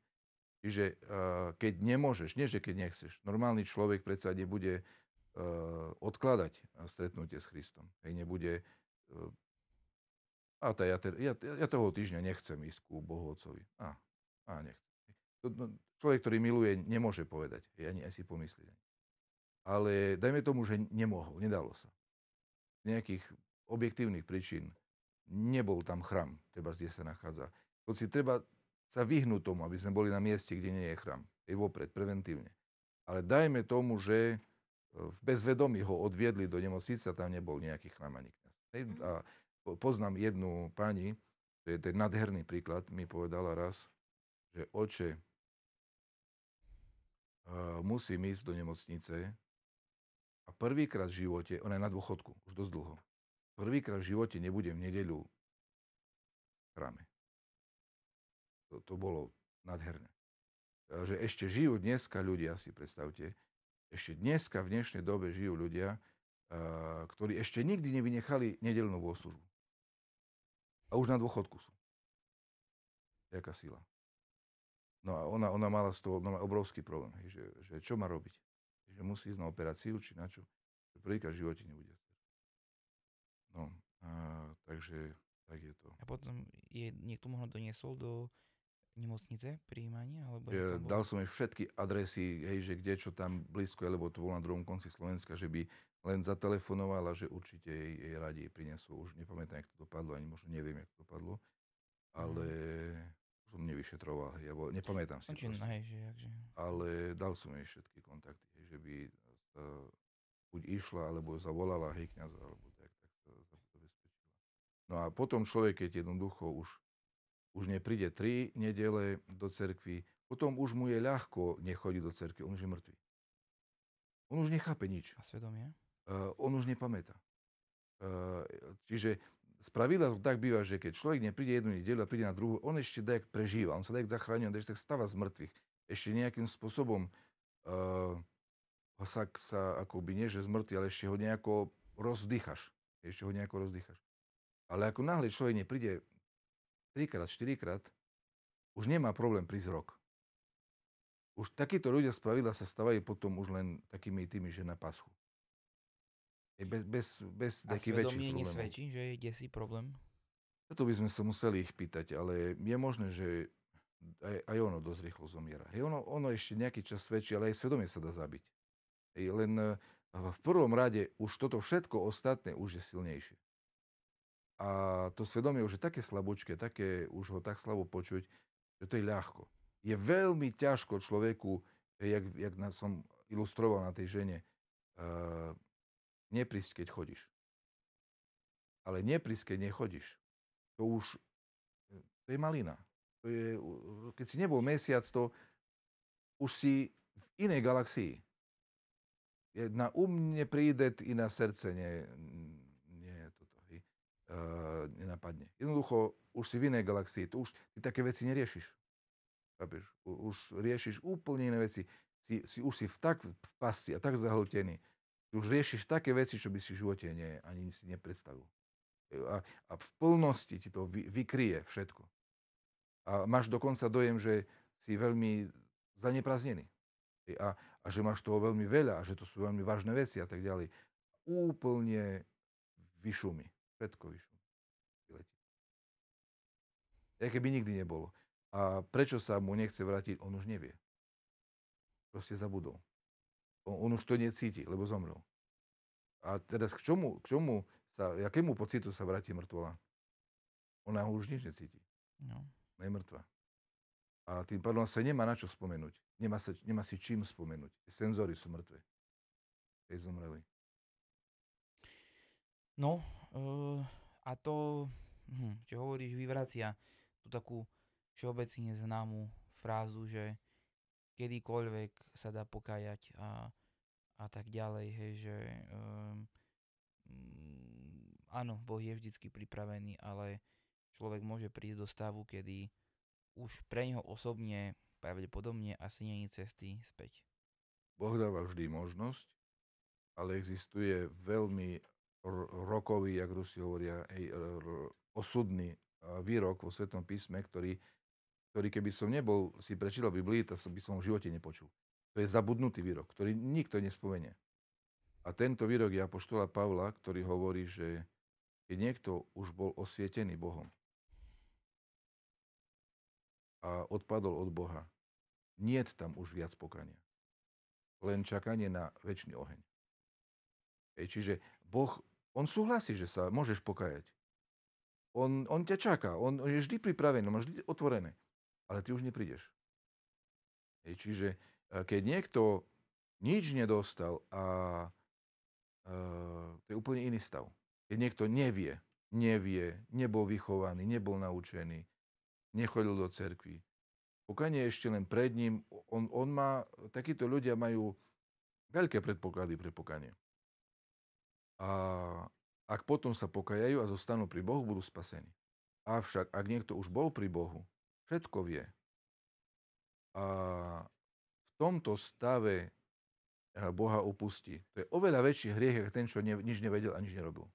Čiže uh, keď nemôžeš, nie že keď nechceš, normálny človek predsa nebude uh, odkladať stretnutie s Kristom. Hej, nebude... A tá, ja, ja, ja toho týždňa nechcem ísť ku Bohu Otcovi. A, a nechcem. Človek, ktorý miluje, nemôže povedať. Hej, ani, ani si pomyslieť. Ale dajme tomu, že nemohol, nedalo sa. Nejakých objektívnych príčin nebol tam chrám, treba kde sa nachádza. Hoci treba sa vyhnúť tomu, aby sme boli na mieste, kde nie je chrám. Aj vopred, preventívne. Ale dajme tomu, že e, v bezvedomí ho odviedli do nemocnice a tam nebol nejaký chrám ani kniaz. Hej, A po- poznám jednu pani, to je ten nádherný príklad, mi povedala raz, že oče, musím ísť do nemocnice a prvýkrát v živote, ona je na dôchodku, už dosť dlho, prvýkrát v živote nebudem v nedeľu v. To, to bolo nádherné. A Že ešte žijú dneska ľudia, si predstavte, ešte dneska v dnešnej dobe žijú ľudia, ktorí ešte nikdy nevynechali nedelnú bohoslužbu. A už na dôchodku sú. Jaká sila. No a ona, ona mala z toho ona obrovský problém, že, že čo má robiť. Že musí ísť na operáciu, či na čo. Že prvýkrát v živote nebude. No, a, takže tak je to. A potom je niekto možno doniesol do nemocnice prijímanie? Alebo bolo? dal som jej všetky adresy, hej, že kde čo tam blízko je, lebo to bolo na druhom konci Slovenska, že by len zatelefonovala, že určite jej, jej radi prinesú. Už nepamätám, jak to dopadlo, ani možno neviem, jak to dopadlo. Ale už som nevyšetroval, hej, alebo nepamätám si. Či, proste. hej, že, jakže. ale dal som jej všetky kontakty, že by sa buď išla, alebo zavolala hej kniaza, alebo tak, tak sa zabezpečila. No a potom človek, keď jednoducho už, už nepríde tri nedele do cerkvy, potom už mu je ľahko nechodiť do cerkvy, on už je mŕtvý. On už nechápe nič. A svedomie? Uh, on už nepamätá. Uh, čiže z pravidla to tak býva, že keď človek nepríde jednu nedelu a príde na druhú, on ešte dajak prežíva, on sa dajak zachráni, on ešte tak stáva z mŕtvych. Ešte nejakým spôsobom uh, sa, sa akoby nie, že zmrtvý, ale ešte ho nejako rozdýchaš. Ešte ho nejako rozdýchaš. Ale ako náhle človek nepríde 3 krát, 4 krát, už nemá problém prísť rok. Už takíto ľudia z pravidla sa stávajú potom už len takými tými, že na paschu. Bez, bez, bez A svedomie nesvedčí, že je desi problém? Toto by sme sa museli ich pýtať, ale je možné, že aj, aj ono dosť rýchlo zomiera. Hej, ono, ono ešte nejaký čas svedčí, ale aj svedomie sa dá zabiť. Len eh, v prvom rade už toto všetko ostatné už je silnejšie. A to svedomie už je také slabúčke, také už ho tak slabo počuť, že to je ľahko. Je veľmi ťažko človeku, jak, jak som ilustroval na tej žene, uh, neprísť, keď chodíš. Ale neprísť, keď nechodíš. To už, to je malina. To je, keď si nebol mesiac, to už si v inej galaxii. Na um nepríde i na srdce nie, nie toto, uh, nenapadne. Jednoducho, už si v inej galaxii. To už ty také veci neriešiš. Už riešiš úplne iné veci. Si, si, už si v tak v pasci a tak zahltený, už riešiš také veci, čo by si v živote nie, ani si nepredstavil. A, a v plnosti ti to vy, vykrie všetko. A máš dokonca dojem, že si veľmi zanepraznený. A, a že máš toho veľmi veľa a že to sú veľmi vážne veci a tak ďalej. Úplne vyšumi. Všetko vyšumi. Vyletí. Ja keby nikdy nebolo. A prečo sa mu nechce vrátiť, on už nevie. Proste zabudol. On, on už to necíti, lebo zomrel. A teraz k čomu, k čomu sa, jakému pocitu sa vráti mŕtvola? Ona už nič necíti. No. Je mŕtva. A tým pádom sa nemá na čo spomenúť. Nemá, sa, nemá si čím spomenúť. Senzory sú mŕtve. Keď zomreli. No, uh, a to, hm, čo hovoríš, vyvracia tú takú všeobecne známu frázu, že kedykoľvek sa dá pokájať a, a tak ďalej, hej, že um, áno, Boh je vždycky pripravený, ale človek môže prísť do stavu, kedy už pre neho osobne pravdepodobne asi je cesty späť. Boh dáva vždy možnosť, ale existuje veľmi rokový, jak Rusi hovoria, hej, osudný výrok vo Svetom písme, ktorý ktorý keby som nebol, si prečítal Biblii, to by som v živote nepočul. To je zabudnutý výrok, ktorý nikto nespomenie. A tento výrok je Apoštola Pavla, ktorý hovorí, že keď niekto už bol osvietený Bohom a odpadol od Boha, nie tam už viac pokania. Len čakanie na väčší oheň. Ej, čiže Boh, on súhlasí, že sa môžeš pokajať. On, on ťa čaká, on, on je vždy pripravený, on má vždy otvorené ale ty už neprídeš. Hej, čiže e, keď niekto nič nedostal a uh, to je úplne iný stav. Keď niekto nevie, nevie, nebol vychovaný, nebol naučený, nechodil do cerkvy, pokanie ešte len pred ním, on, on má, takíto ľudia majú veľké predpoklady pre pokanie. A ak potom sa pokajajú a zostanú pri Bohu, budú spasení. Avšak, ak niekto už bol pri Bohu, všetko vie. A v tomto stave eh, Boha opustí. To je oveľa väčší hriech, ako ten, čo ne, nič nevedel a nič nerobil.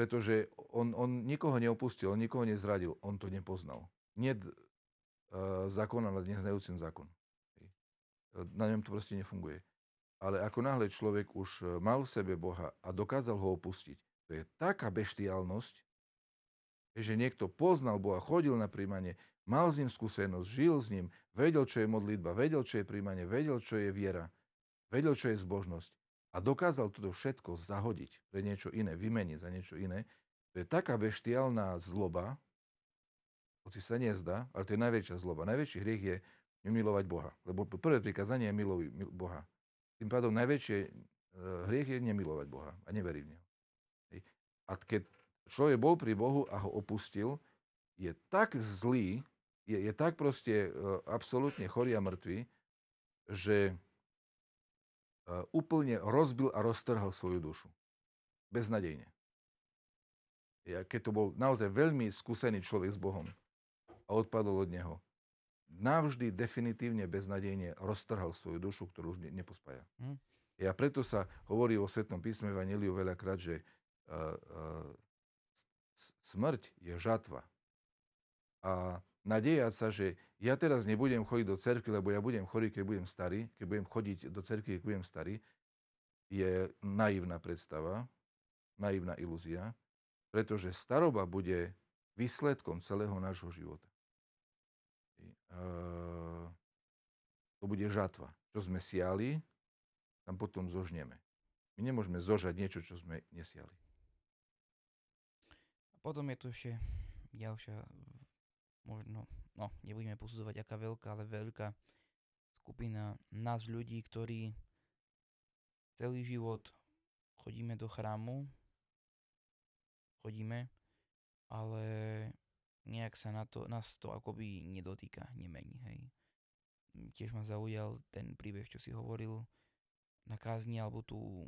Pretože on, on nikoho neopustil, on nikoho nezradil, on to nepoznal. Nie uh, zákona nad neznajúcim zákon. Na ňom to proste nefunguje. Ale ako náhle človek už eh, mal v sebe Boha a dokázal ho opustiť, to je taká beštiálnosť, že niekto poznal Boha, chodil na príjmanie, mal s ním skúsenosť, žil s ním, vedel, čo je modlitba, vedel, čo je príjmanie, vedel, čo je viera, vedel, čo je zbožnosť a dokázal toto všetko zahodiť pre niečo iné, vymeniť za niečo iné, to je taká beštiálna zloba, hoci sa nezdá, ale to je najväčšia zloba. Najväčší hriech je nemilovať Boha. Lebo prvé prikázanie je miluj Boha. Tým pádom najväčšie e, hriech je nemilovať Boha a neveriť v Neho. A keď človek bol pri Bohu a ho opustil, je tak zlý, je, je tak proste uh, absolútne chorý a mŕtvý, že úplne rozbil a roztrhal svoju dušu. Beznadejne. Ja, keď to bol naozaj veľmi skúsený človek s Bohom a odpadol od neho, navždy definitívne beznadejne roztrhal svoju dušu, ktorú už ne, nepospája. Hm. A preto sa hovorí o Svetom písme Vaniliu veľakrát, že uh, uh, smrť je žatva. A nadejať sa, že ja teraz nebudem chodiť do cerky, lebo ja budem chorý, keď budem starý, keď budem chodiť do cerky, keď budem starý, je naivná predstava, naivná ilúzia, pretože staroba bude výsledkom celého nášho života. To bude žatva. Čo sme siali, tam potom zožneme. My nemôžeme zožať niečo, čo sme nesiali. A potom je tu ešte ďalšia, možno, no, nebudeme posudzovať aká veľká, ale veľká skupina nás ľudí, ktorí celý život chodíme do chrámu, chodíme, ale nejak sa na to, nás to akoby nedotýka, nemení, hej. Tiež ma zaujal ten príbeh, čo si hovoril na kázni, alebo tú,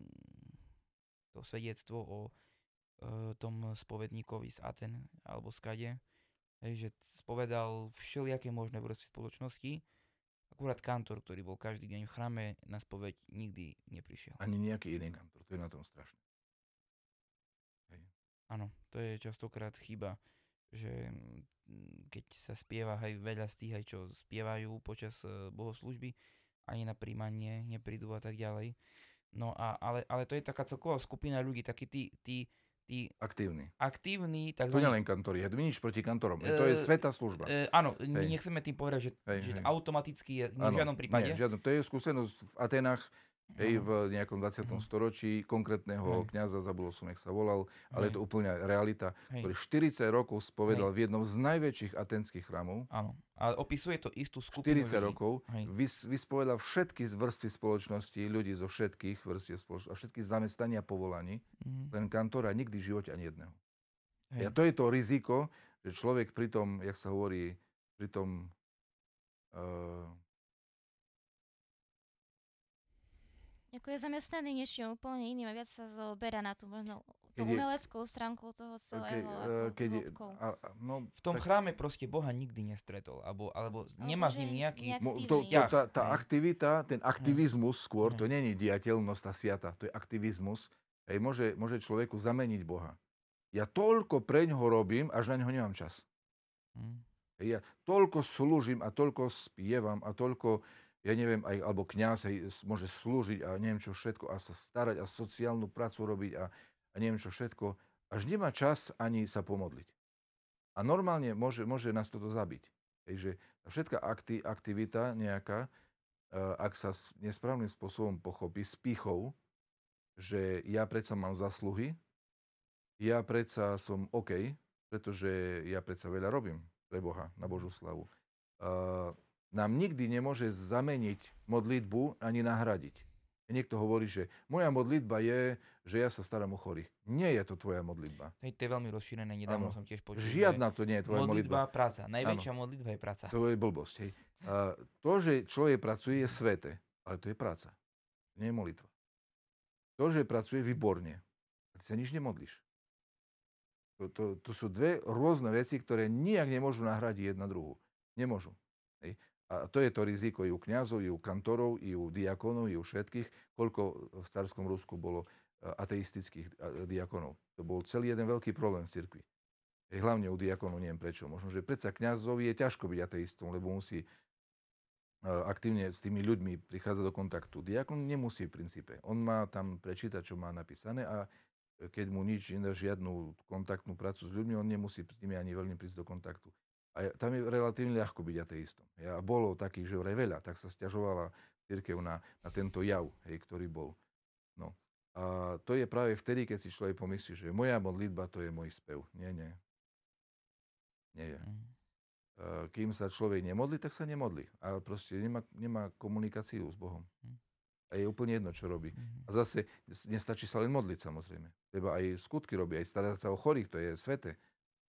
to svedectvo o e, tom spovedníkovi z Aten, alebo z Kade, hej, že spovedal všelijaké možné vrstvy spoločnosti, akurát kantor, ktorý bol každý deň v chráme, na spoveď nikdy neprišiel. Ani nejaký iný kantor, to je na tom strašné. Áno, to je častokrát chyba, že mm, keď sa spieva aj veľa z tých, aj čo spievajú počas e, bohoslužby, ani na príjmanie neprídu a tak ďalej. No a, ale, ale to je taká celková skupina ľudí, takí tí, tí, tí Aktívni. aktívni, To nie len kantori, ja nič proti kantorom, to je E, sveta služba. E, áno, Hej. nechceme tým povedať, že, Hej, že hej. automaticky je nie v žiadnom prípade. Nie, žiadno. To je skúsenosť v Atenách, hej, v nejakom 20. Mhm. storočí, konkrétneho Hej. kňaza, zabudol som, jak sa volal, ale je Hej. to úplne realita, Hej. ktorý 40 rokov spovedal v jednom z najväčších atenských chrámov, Áno. A opisuje to istú skupinu 40 ľudí. rokov, Hej. vys, vyspovedal všetky z vrstvy spoločnosti, ľudí zo všetkých vrstiev spoločnosti a všetky zamestnania a povolaní, Mhm. len kantora nikdy v živote ani jedného. Hej. A to je to riziko, že človek pri tom, jak sa hovorí, pri tom uh, Ako je zamestnaný niečím úplne iným a viac sa zoberá na tú možno tú je- stránku toho ke, celého. ako keď je, hĺbkou. a, a, no, V tom tak- chráme proste Boha nikdy nestretol, alebo, alebo nemá s ním nejaký... to, to, tá, tá aktivita, ten aktivizmus skôr, to Hej. není diateľnosť tá sviata, to je aktivizmus. Hej, môže, môže človeku zameniť Boha. Ja toľko pre ňoho robím, až na ňoho nemám čas. Hm. Hej, ja toľko slúžim a toľko spievam a toľko, ja neviem, aj, alebo kňaz hej, môže slúžiť a neviem čo všetko a sa starať a sociálnu prácu robiť a, a neviem čo všetko, až nemá čas ani sa pomodliť. A normálne môže, môže nás toto zabiť. Hej, všetká akti, aktivita nejaká, eh, ak sa nesprávnym spôsobom pochopí, s pichou, že ja predsa mám zasluhy, ja predsa som OK, pretože ja predsa veľa robím pre Boha, na Božú slavu. Uh, nám nikdy nemôže zameniť modlitbu ani nahradiť. Niekto hovorí, že moja modlitba je, že ja sa starám o chorých. Nie je to tvoja modlitba. To je veľmi rozšírené, nedávno Áno. som tiež počul, Žiadna to nie je tvoja modlitba, modlitba. práca. Najväčšia modlitba je práca. To je blbosť. Hej. Uh, to, že človek pracuje, je sveté, ale to je práca. Nie je molitva. To, že pracuje výborne, a ty sa nič nemodlíš. To, to, to sú dve rôzne veci, ktoré nijak nemôžu nahradiť jedna druhú. Nemôžu. Hej. A to je to riziko i u kňazov, i u kantorov, i u diakonov, i u všetkých, koľko v carskom Rusku bolo e, ateistických e, diakonov. To bol celý jeden veľký problém v cirkvi. Hlavne u diakonov, neviem prečo. Možno, že predsa kňazovi je ťažko byť ateistom, lebo musí e, aktívne s tými ľuďmi prichádzať do kontaktu. Diakon nemusí v princípe. On má tam prečítať, čo má napísané a keď mu nič iné, žiadnu kontaktnú prácu s ľuďmi, on nemusí s nimi ani veľmi prísť do kontaktu. A tam je relatívne ľahko byť ateistom. Ja, bolo takých, že vraj veľa, tak sa stiažovala církev na, na tento jav, hej, ktorý bol. No. A to je práve vtedy, keď si človek pomyslí, že moja modlitba to je môj spev. Nie, nie. Nie je. E, Kým sa človek nemodlí, tak sa nemodlí. A proste nemá, nemá komunikáciu s Bohom. Hm. A je úplne jedno, čo robí. Mhm. A zase nestačí sa len modliť samozrejme. Treba aj skutky robiť, aj starať sa o chorých, to je svete.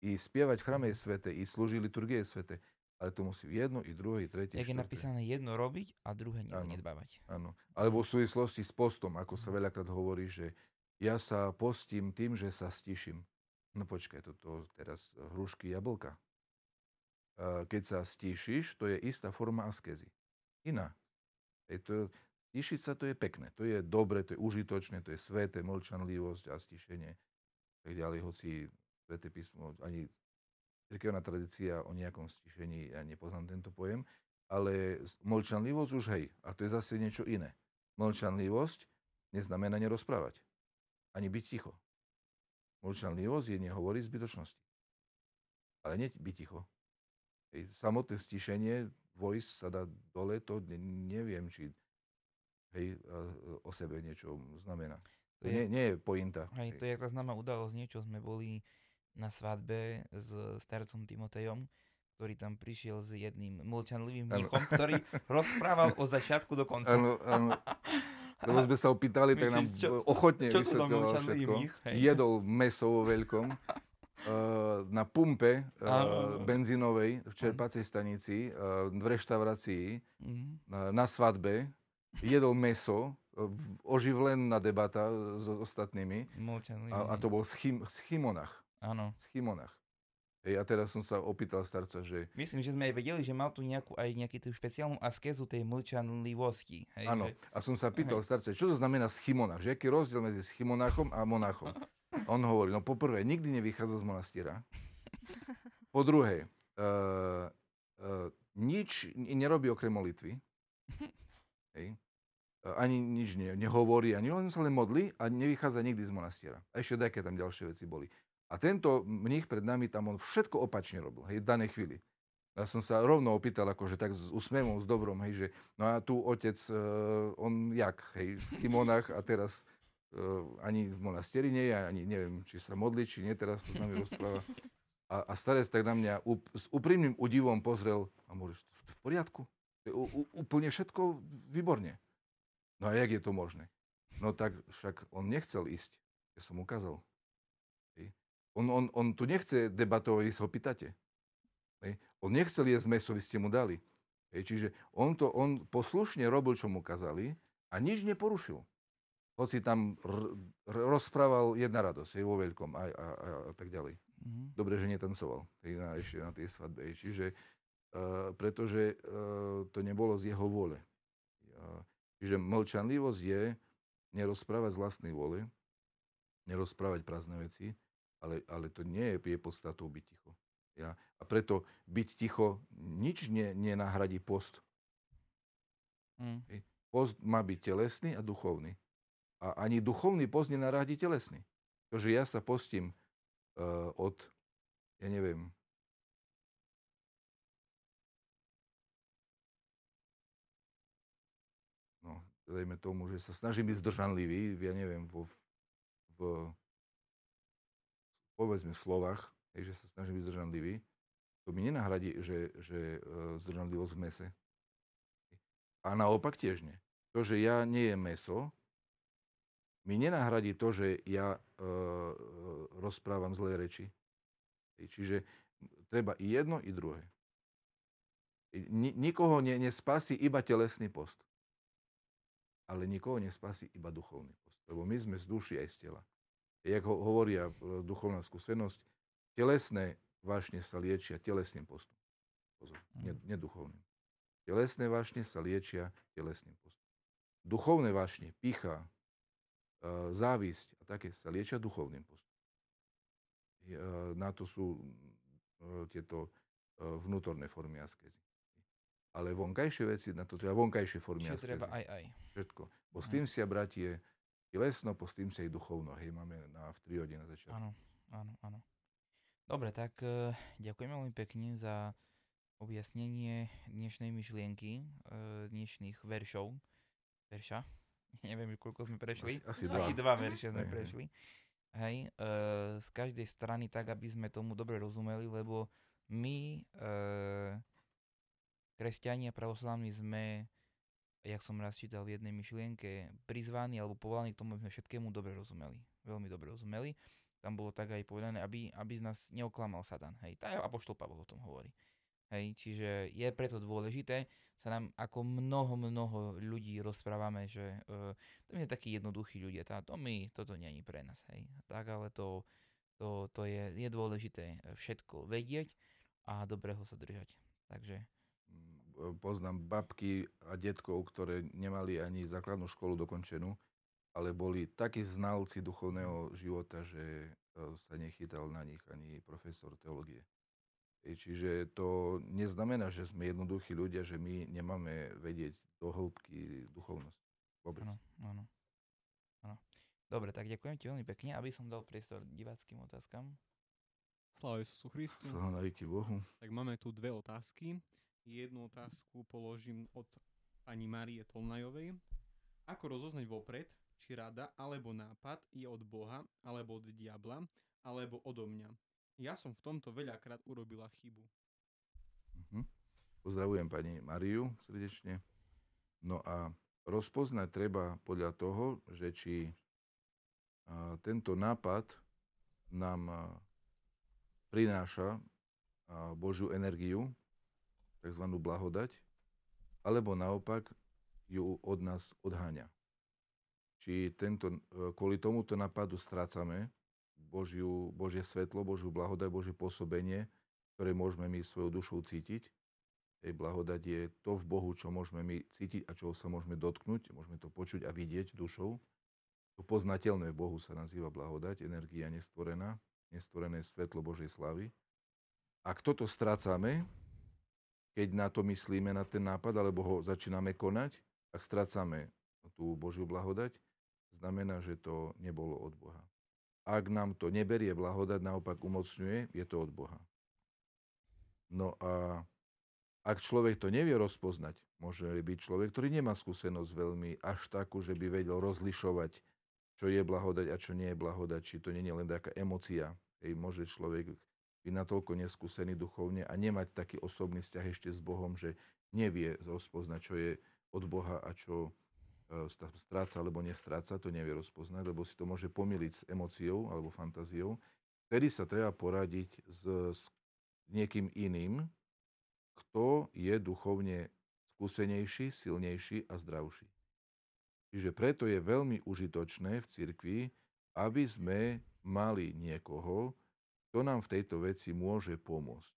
I spievať v chrame je svete, i slúžiť liturgie je svete. Ale to musí jedno, i druhé, i tretie, Jak je napísané jedno robiť a druhé Áno. nedbávať. Áno. Alebo v súvislosti s postom, ako sa veľakrát hovorí, že ja sa postím tým, že sa stiším. No počkaj, toto teraz hrušky, jablka. keď sa stíšiš, to je istá forma askezy. Iná. Hej, to, Tišiť sa to je pekné, to je dobre, to je užitočné, to je sveté, mlčanlivosť a stišenie. Tak ďalej, hoci sveté písmo, ani cirkevná tradícia o nejakom stišení, ja nepoznám tento pojem, ale mlčanlivosť už hej, a to je zase niečo iné. Mlčanlivosť neznamená nerozprávať, ani byť ticho. Mlčanlivosť je nehovoriť zbytočnosti. Ale nie byť ticho. Hej, samotné stišenie, voice sa dá dole, to neviem, či hej, o sebe niečo znamená. To je, nie, nie je pointa. Hej, hej. to je tá známa udalosť, niečo sme boli na svadbe s starcom Timotejom, ktorý tam prišiel s jedným mlčanlivým mnichom, ktorý rozprával od začiatku do konca. Áno, áno. Lebo sme sa opýtali, tak nám čo, ochotne čo vysvetľoval všetko. Mních, Jedol meso vo veľkom uh, na pumpe uh, benzínovej v čerpacej stanici, uh, v reštaurácii, mm. uh, na svadbe jedol meso, oživlená debata s ostatnými. A, a to bol schim, schimonach. Áno. Schimonach. Hej, a teraz som sa opýtal starca, že... Myslím, že sme aj vedeli, že mal tu nejakú, aj nejakú tú špeciálnu askezu tej mlčanlivosti. Áno, že... a som sa pýtal hej. starca, čo to znamená schimonach? Že aký je rozdiel medzi schimonachom a monachom? On hovorí, no poprvé, nikdy nevychádza z monastiera. Po druhé, uh, uh, nič nerobí okrem molitvy. Hej. Ani nič ne, nehovorí, ani len sa len modlí a nevychádza nikdy z monastiera. A ešte také tam ďalšie veci boli. A tento mních pred nami tam on všetko opačne robil, hej, v danej chvíli. Ja som sa rovno opýtal, akože tak s úsmevom, s dobrom, hej, že no a tu otec, uh, on jak, hej, v Chimonách a teraz uh, ani v monastieri nie je, ani neviem, či sa modlí, či nie, teraz to s nami rozpráva. A, a starec tak na mňa up, s úprimným udivom pozrel a hovorí, v poriadku, úplne všetko výborne. No a jak je to možné? No tak však on nechcel ísť. Ja som ukázal. On, on, on tu nechce debatovať, vy sa ho pýtate. On nechcel jesť meso, vy ste mu dali. Čiže on, to, on poslušne robil, čo mu kazali a nič neporušil. Hoci tam r- r- rozprával jedna radosť, vo veľkom a, a, a, a tak ďalej. Mm-hmm. Dobre, že netancoval hej, na, ešte na tej svadbe. Čiže Uh, pretože uh, to nebolo z jeho vôle. Uh, čiže mlčanlivosť je nerozprávať z vlastnej vôle, nerozprávať prázdne veci, ale, ale to nie je, je podstatou byť ticho. Ja? A preto byť ticho nič ne, nenahradí post. Mm. Post má byť telesný a duchovný. A ani duchovný post nenahradí telesný. Takže ja sa postím uh, od, ja neviem, dajme tomu, že sa snažím byť zdržanlivý, ja neviem, vo, v, povedzme v slovách, hej, že sa snažím byť zdržanlivý, to mi nenahradí, že, že uh, zdržanlivosť v mese. A naopak tiež nie. To, že ja nie jem meso, mi nenahradí to, že ja uh, rozprávam zlé reči. Čiže treba i jedno, i druhé. Nikoho ne, nespasí iba telesný post ale nikoho nespasí iba duchovný post. Lebo my sme z duši aj z tela. Jak ho, hovoria e, duchovná skúsenosť, telesné vášne sa liečia telesným postom. Pozor, mm. neduchovným. Telesné vášne sa liečia telesným postom. Duchovné vášne, picha, e, závisť a také sa liečia duchovným postom. E, na to sú tieto vnútorné formy askezy ale vonkajšie veci, na to treba vonkajšie formy Čiže treba aj aj. Všetko. Bo s tým si, bratie, i lesno, po s tým si aj duchovno. Hej, máme na, v triode na začiatku. Áno, áno, áno. Dobre, tak uh, ďakujem veľmi pekne za objasnenie dnešnej myšlienky, uh, dnešných veršov. Verša? Neviem, koľko sme prešli. Asi, asi dva. Asi dva verše sme hej, prešli. Hej, uh, z každej strany tak, aby sme tomu dobre rozumeli, lebo my uh, kresťania pravoslavní sme, jak som raz čítal v jednej myšlienke, prizvaní alebo povolaní k tomu, aby sme všetkému dobre rozumeli. Veľmi dobre rozumeli. Tam bolo tak aj povedané, aby, aby z nás neoklamal Satan. Hej, tá Apoštol Pavol o tom hovorí. Hej, čiže je preto dôležité, sa nám ako mnoho, mnoho ľudí rozprávame, že uh, to je takí jednoduchí ľudia, tá, to my, toto je pre nás, hej. Tak ale to, to, to je, je dôležité všetko vedieť a dobrého sa držať. Takže Poznám babky a detkov, ktoré nemali ani základnú školu dokončenú, ale boli takí znalci duchovného života, že e, sa nechytal na nich ani profesor teológie. Hej, Čiže to neznamená, že sme jednoduchí ľudia, že my nemáme vedieť do hĺbky duchovnosť. Vôbec. áno, áno. áno. Dobre, tak ďakujem ti veľmi pekne, aby som dal priestor diváckým otázkam. Sláva Isusu Christu. Sláva na Bohu. Tak máme tu dve otázky. Jednu otázku položím od pani Marie Tolnajovej. Ako rozoznať vopred, či rada alebo nápad je od Boha, alebo od diabla, alebo odo mňa? Ja som v tomto veľakrát urobila chybu. Mhm. Pozdravujem pani Mariu srdečne. No a rozpoznať treba podľa toho, že či tento nápad nám prináša Božiu energiu, tzv. blahodať, alebo naopak ju od nás odháňa. Či tento, e, kvôli tomuto nápadu strácame Božiu, Božie svetlo, Božiu blahodať, Božie pôsobenie, ktoré môžeme my svojou dušou cítiť. Tej blahodať je to v Bohu, čo môžeme my cítiť a čoho sa môžeme dotknúť, môžeme to počuť a vidieť dušou. To poznateľné v Bohu sa nazýva blahodať, energia nestvorená, nestvorené svetlo Božej slavy. Ak toto strácame, keď na to myslíme, na ten nápad, alebo ho začíname konať, ak strácame tú Božiu blahodať, znamená, že to nebolo od Boha. Ak nám to neberie blahodať, naopak umocňuje, je to od Boha. No a ak človek to nevie rozpoznať, môže byť človek, ktorý nemá skúsenosť veľmi až takú, že by vedel rozlišovať, čo je blahodať a čo nie je blahodať, či to nie je len taká emocia. Hej, môže človek byť natoľko neskúsený duchovne a nemať taký osobný vzťah ešte s Bohom, že nevie rozpoznať, čo je od Boha a čo e, stráca alebo nestráca, to nevie rozpoznať, lebo si to môže pomýliť s emóciou alebo fantáziou. Vtedy sa treba poradiť s, s niekým iným, kto je duchovne skúsenejší, silnejší a zdravší. Čiže preto je veľmi užitočné v cirkvi, aby sme mali niekoho, kto nám v tejto veci môže pomôcť.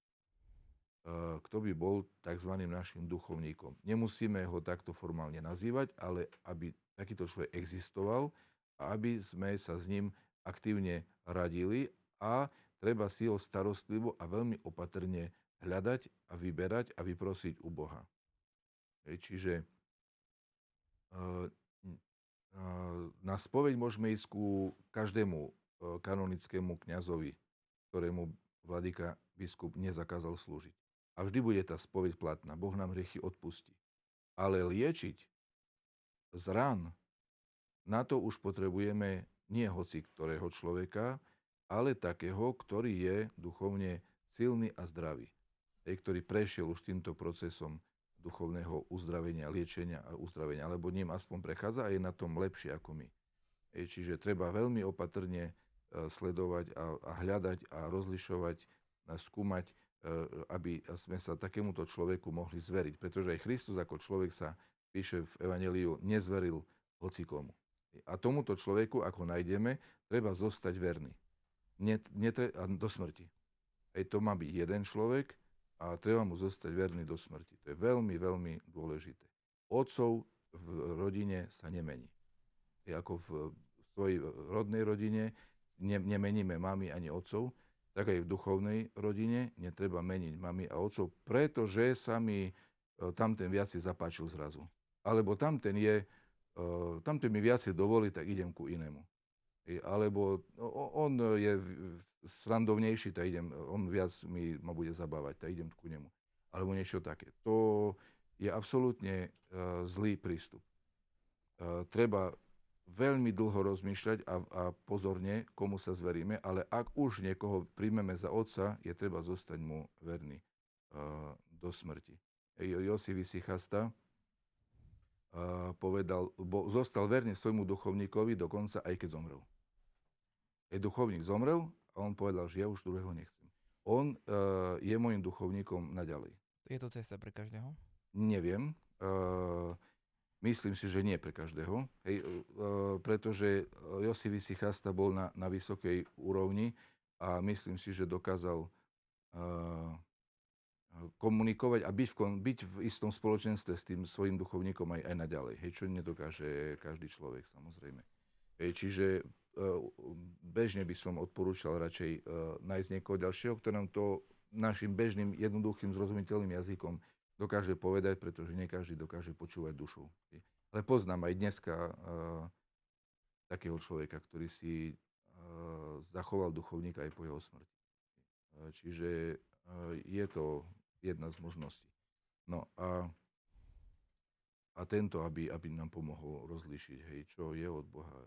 Kto by bol tzv. našim duchovníkom. Nemusíme ho takto formálne nazývať, ale aby takýto človek existoval a aby sme sa s ním aktívne radili a treba si ho starostlivo a veľmi opatrne hľadať a vyberať a vyprosiť u Boha. Čiže na spoveď môžeme ísť ku každému kanonickému kňazovi, ktorému vladyka biskup nezakázal slúžiť. A vždy bude tá spoveď platná. Boh nám hriechy odpustí. Ale liečiť z rán, na to už potrebujeme nie hoci ktorého človeka, ale takého, ktorý je duchovne silný a zdravý. Hej, ktorý prešiel už týmto procesom duchovného uzdravenia, liečenia a uzdravenia, alebo ním aspoň prechádza a je na tom lepšie ako my. Hej, čiže treba veľmi opatrne sledovať a, a hľadať a rozlišovať, a skúmať, e, aby sme sa takémuto človeku mohli zveriť. Pretože aj Kristus ako človek sa, píše v Evangeliu, nezveril hocikomu. A tomuto človeku, ako nájdeme, treba zostať verný. Net, netre, do smrti. Hej, to má byť jeden človek a treba mu zostať verný do smrti. To je veľmi, veľmi dôležité. Otcov v rodine sa nemení. Je ako v svojej rodnej rodine ne, nemeníme mami ani otcov, tak aj v duchovnej rodine netreba meniť mami a otcov, pretože sa mi e, tamten viacej zapáčil zrazu. Alebo tamten je, e, tamten mi viacej dovolí, tak idem ku inému. Alebo on je srandovnejší, tak idem, on viac mi ma bude zabávať, tak idem ku nemu. Alebo niečo také. To je absolútne e, zlý prístup. Treba veľmi dlho rozmýšľať a, a pozorne, komu sa zveríme, ale ak už niekoho príjmeme za otca, je treba zostať mu verný uh, do smrti. Josif Isichasta uh, povedal, bo, zostal verný svojmu duchovníkovi dokonca aj keď zomrel. Ej, duchovník zomrel a on povedal, že ja už druhého nechcem. On uh, je môjim duchovníkom naďalej. Je to cesta pre každého? Neviem. Uh, myslím si, že nie pre každého. Hej, uh, pretože Josif Isichasta bol na, na vysokej úrovni a myslím si, že dokázal uh, komunikovať a byť v, byť v istom spoločenstve s tým svojim duchovníkom aj, aj naďalej. Hej, čo nedokáže každý človek samozrejme. Hej, čiže e, bežne by som odporúčal radšej e, nájsť niekoho ďalšieho, kto nám to našim bežným, jednoduchým, zrozumiteľným jazykom dokáže povedať, pretože nie každý dokáže počúvať dušu. Ale poznám aj dneska uh, takého človeka, ktorý si uh, zachoval duchovníka aj po jeho smrti. Uh, čiže uh, je to jedna z možností. No a, a tento, aby, aby nám pomohol rozlíšiť, hej, čo je od Boha.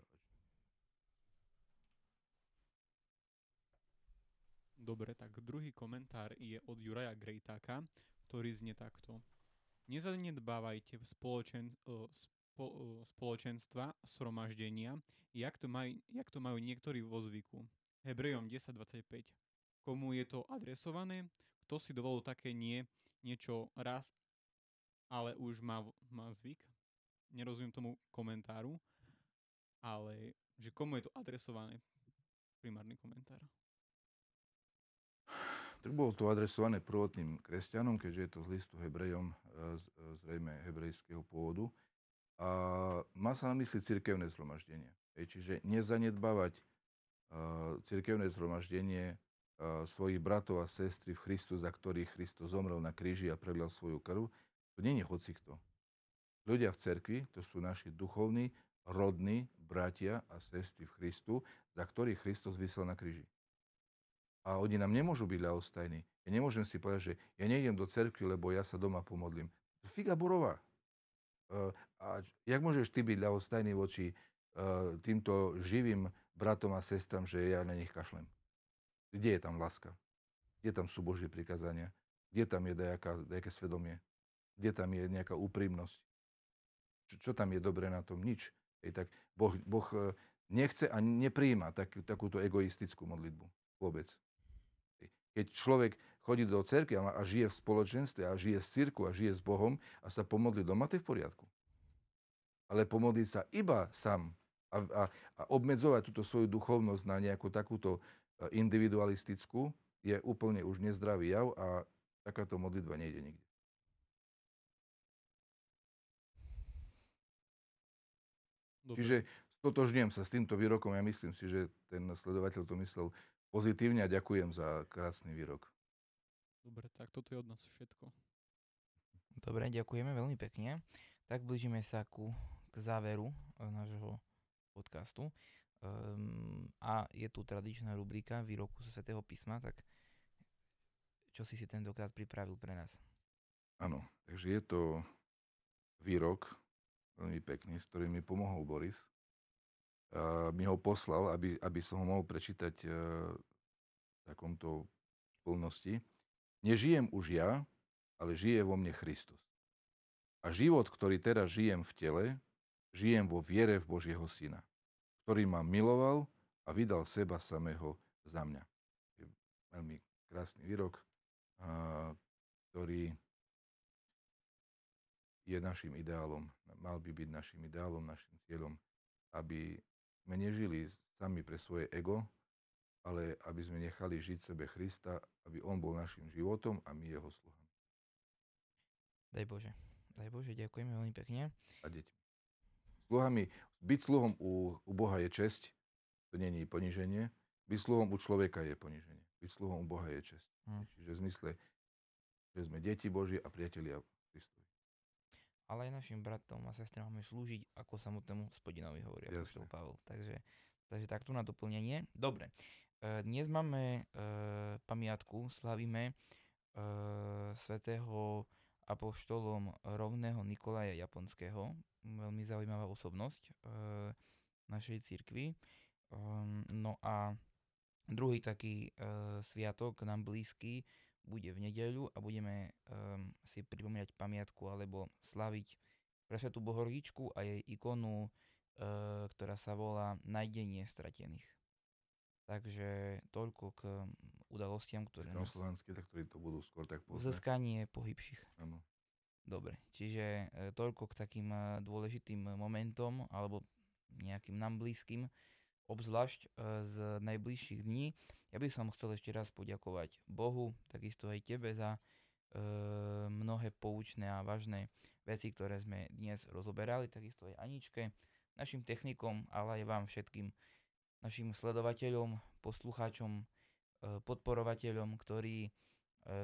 Dobre, tak druhý komentár je od Juraja Grejtáka, ktorý znie takto. Nezanedbávajte spoločen, spo, spoločenstva, sromaždenia, jak to, maj, jak to majú niektorí vo zvyku. Hebrejom 10.25. Komu je to adresované? Kto si dovolil také nie, niečo raz, ale už má, má zvyk? Nerozumiem tomu komentáru, ale že komu je to adresované? Primárny komentár. Tak bolo to adresované prvotným kresťanom, keďže je to z listu Hebrejom, e, zrejme hebrejského pôvodu. A má sa na mysli cirkevné zhromaždenie. Čiže nezanedbávať e, cirkevné zhromaždenie e, svojich bratov a sestry v Christu, za ktorých Kristus zomrel na kríži a prelial svoju krv, to nie je hocikto. Ľudia v cerkvi, to sú naši duchovní, rodní bratia a sestry v Christu, za ktorých Kristus vysel na kríži a oni nám nemôžu byť ľahostajní. Ja nemôžem si povedať, že ja nejdem do cerkvy, lebo ja sa doma pomodlím. Figa Borová. Uh, a jak môžeš ty byť ľahostajný voči uh, týmto živým bratom a sestram, že ja na nich kašlem? Kde je tam láska? Kde tam sú Božie prikázania? Kde tam je nejaká, nejaké svedomie? Kde tam je nejaká úprimnosť? Čo, čo tam je dobré na tom? Nič. Ej, tak boh, boh nechce a nepríjima tak, takúto egoistickú modlitbu. Vôbec. Keď človek chodí do cerky a, žije v spoločenstve a žije z cirku a žije s Bohom a sa pomodli doma, to je v poriadku. Ale pomodliť sa iba sám a, a, a obmedzovať túto svoju duchovnosť na nejakú takúto e, individualistickú je úplne už nezdravý jav a takáto modlitba nejde nikde. Dobre. Čiže stotožňujem sa s týmto výrokom. Ja myslím si, že ten sledovateľ to myslel pozitívne a ďakujem za krásny výrok. Dobre, tak toto je od nás všetko. Dobre, ďakujeme veľmi pekne. Tak blížime sa ku, k záveru eh, nášho podcastu. Um, a je tu tradičná rubrika výroku zo Svetého písma, tak čo si si tentokrát pripravil pre nás? Áno, takže je to výrok veľmi pekný, s ktorým mi pomohol Boris mi ho poslal, aby, aby som ho mohol prečítať e, v takomto plnosti. Nežijem už ja, ale žije vo mne Kristus. A život, ktorý teraz žijem v tele, žijem vo viere v Božieho Syna, ktorý ma miloval a vydal seba samého za mňa. Je veľmi krásny výrok, ktorý je našim ideálom, mal by byť našim ideálom, našim cieľom, aby sme nežili sami pre svoje ego, ale aby sme nechali žiť sebe Krista, aby On bol našim životom a my Jeho sluhami. Daj Bože. Daj Bože, ďakujeme veľmi pekne. A deťmi. Sluhami, byť sluhom u, u Boha je česť, to není poniženie. Byť sluhom u človeka je poniženie. Byť sluhom u Boha je česť. Hmm. Čiže v zmysle, že sme deti Boží a priatelia ale aj našim bratom a sestrám máme slúžiť, ako samotnému hospodinovi hovorí apoštol Pavel. Takže, takže takto na doplnenie. Dobre, e, dnes máme e, pamiatku, slavíme e, svetého apoštolom rovného Nikolaja Japonského, veľmi zaujímavá osobnosť e, našej cirkvi. E, no a druhý taký e, sviatok nám blízky bude v nedeľu a budeme um, si pripomínať pamiatku alebo slaviť pre Svetú Bohorodičku a jej ikonu, uh, ktorá sa volá Najdenie stratených. Takže toľko k udalostiam, ktoré... Na slovenské, tak ktorí to budú skôr tak poznať. Vzeskanie pohybších. Áno. Dobre, čiže e, toľko k takým e, dôležitým momentom alebo nejakým nám blízkym obzvlášť e, z najbližších dní. Ja by som chcel ešte raz poďakovať Bohu, takisto aj tebe za mnohé poučné a vážne veci, ktoré sme dnes rozoberali, takisto aj Aničke, našim technikom, ale aj vám všetkým našim sledovateľom, poslucháčom, e, podporovateľom, ktorí e,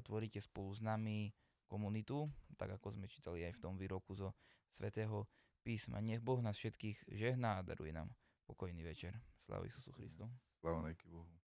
tvoríte spolu s nami komunitu, tak ako sme čítali aj v tom výroku zo svätého písma. Nech Boh nás všetkých žehná a daruje nám pokojný večer. Sláva Isusu Christu. Sláva Bohu.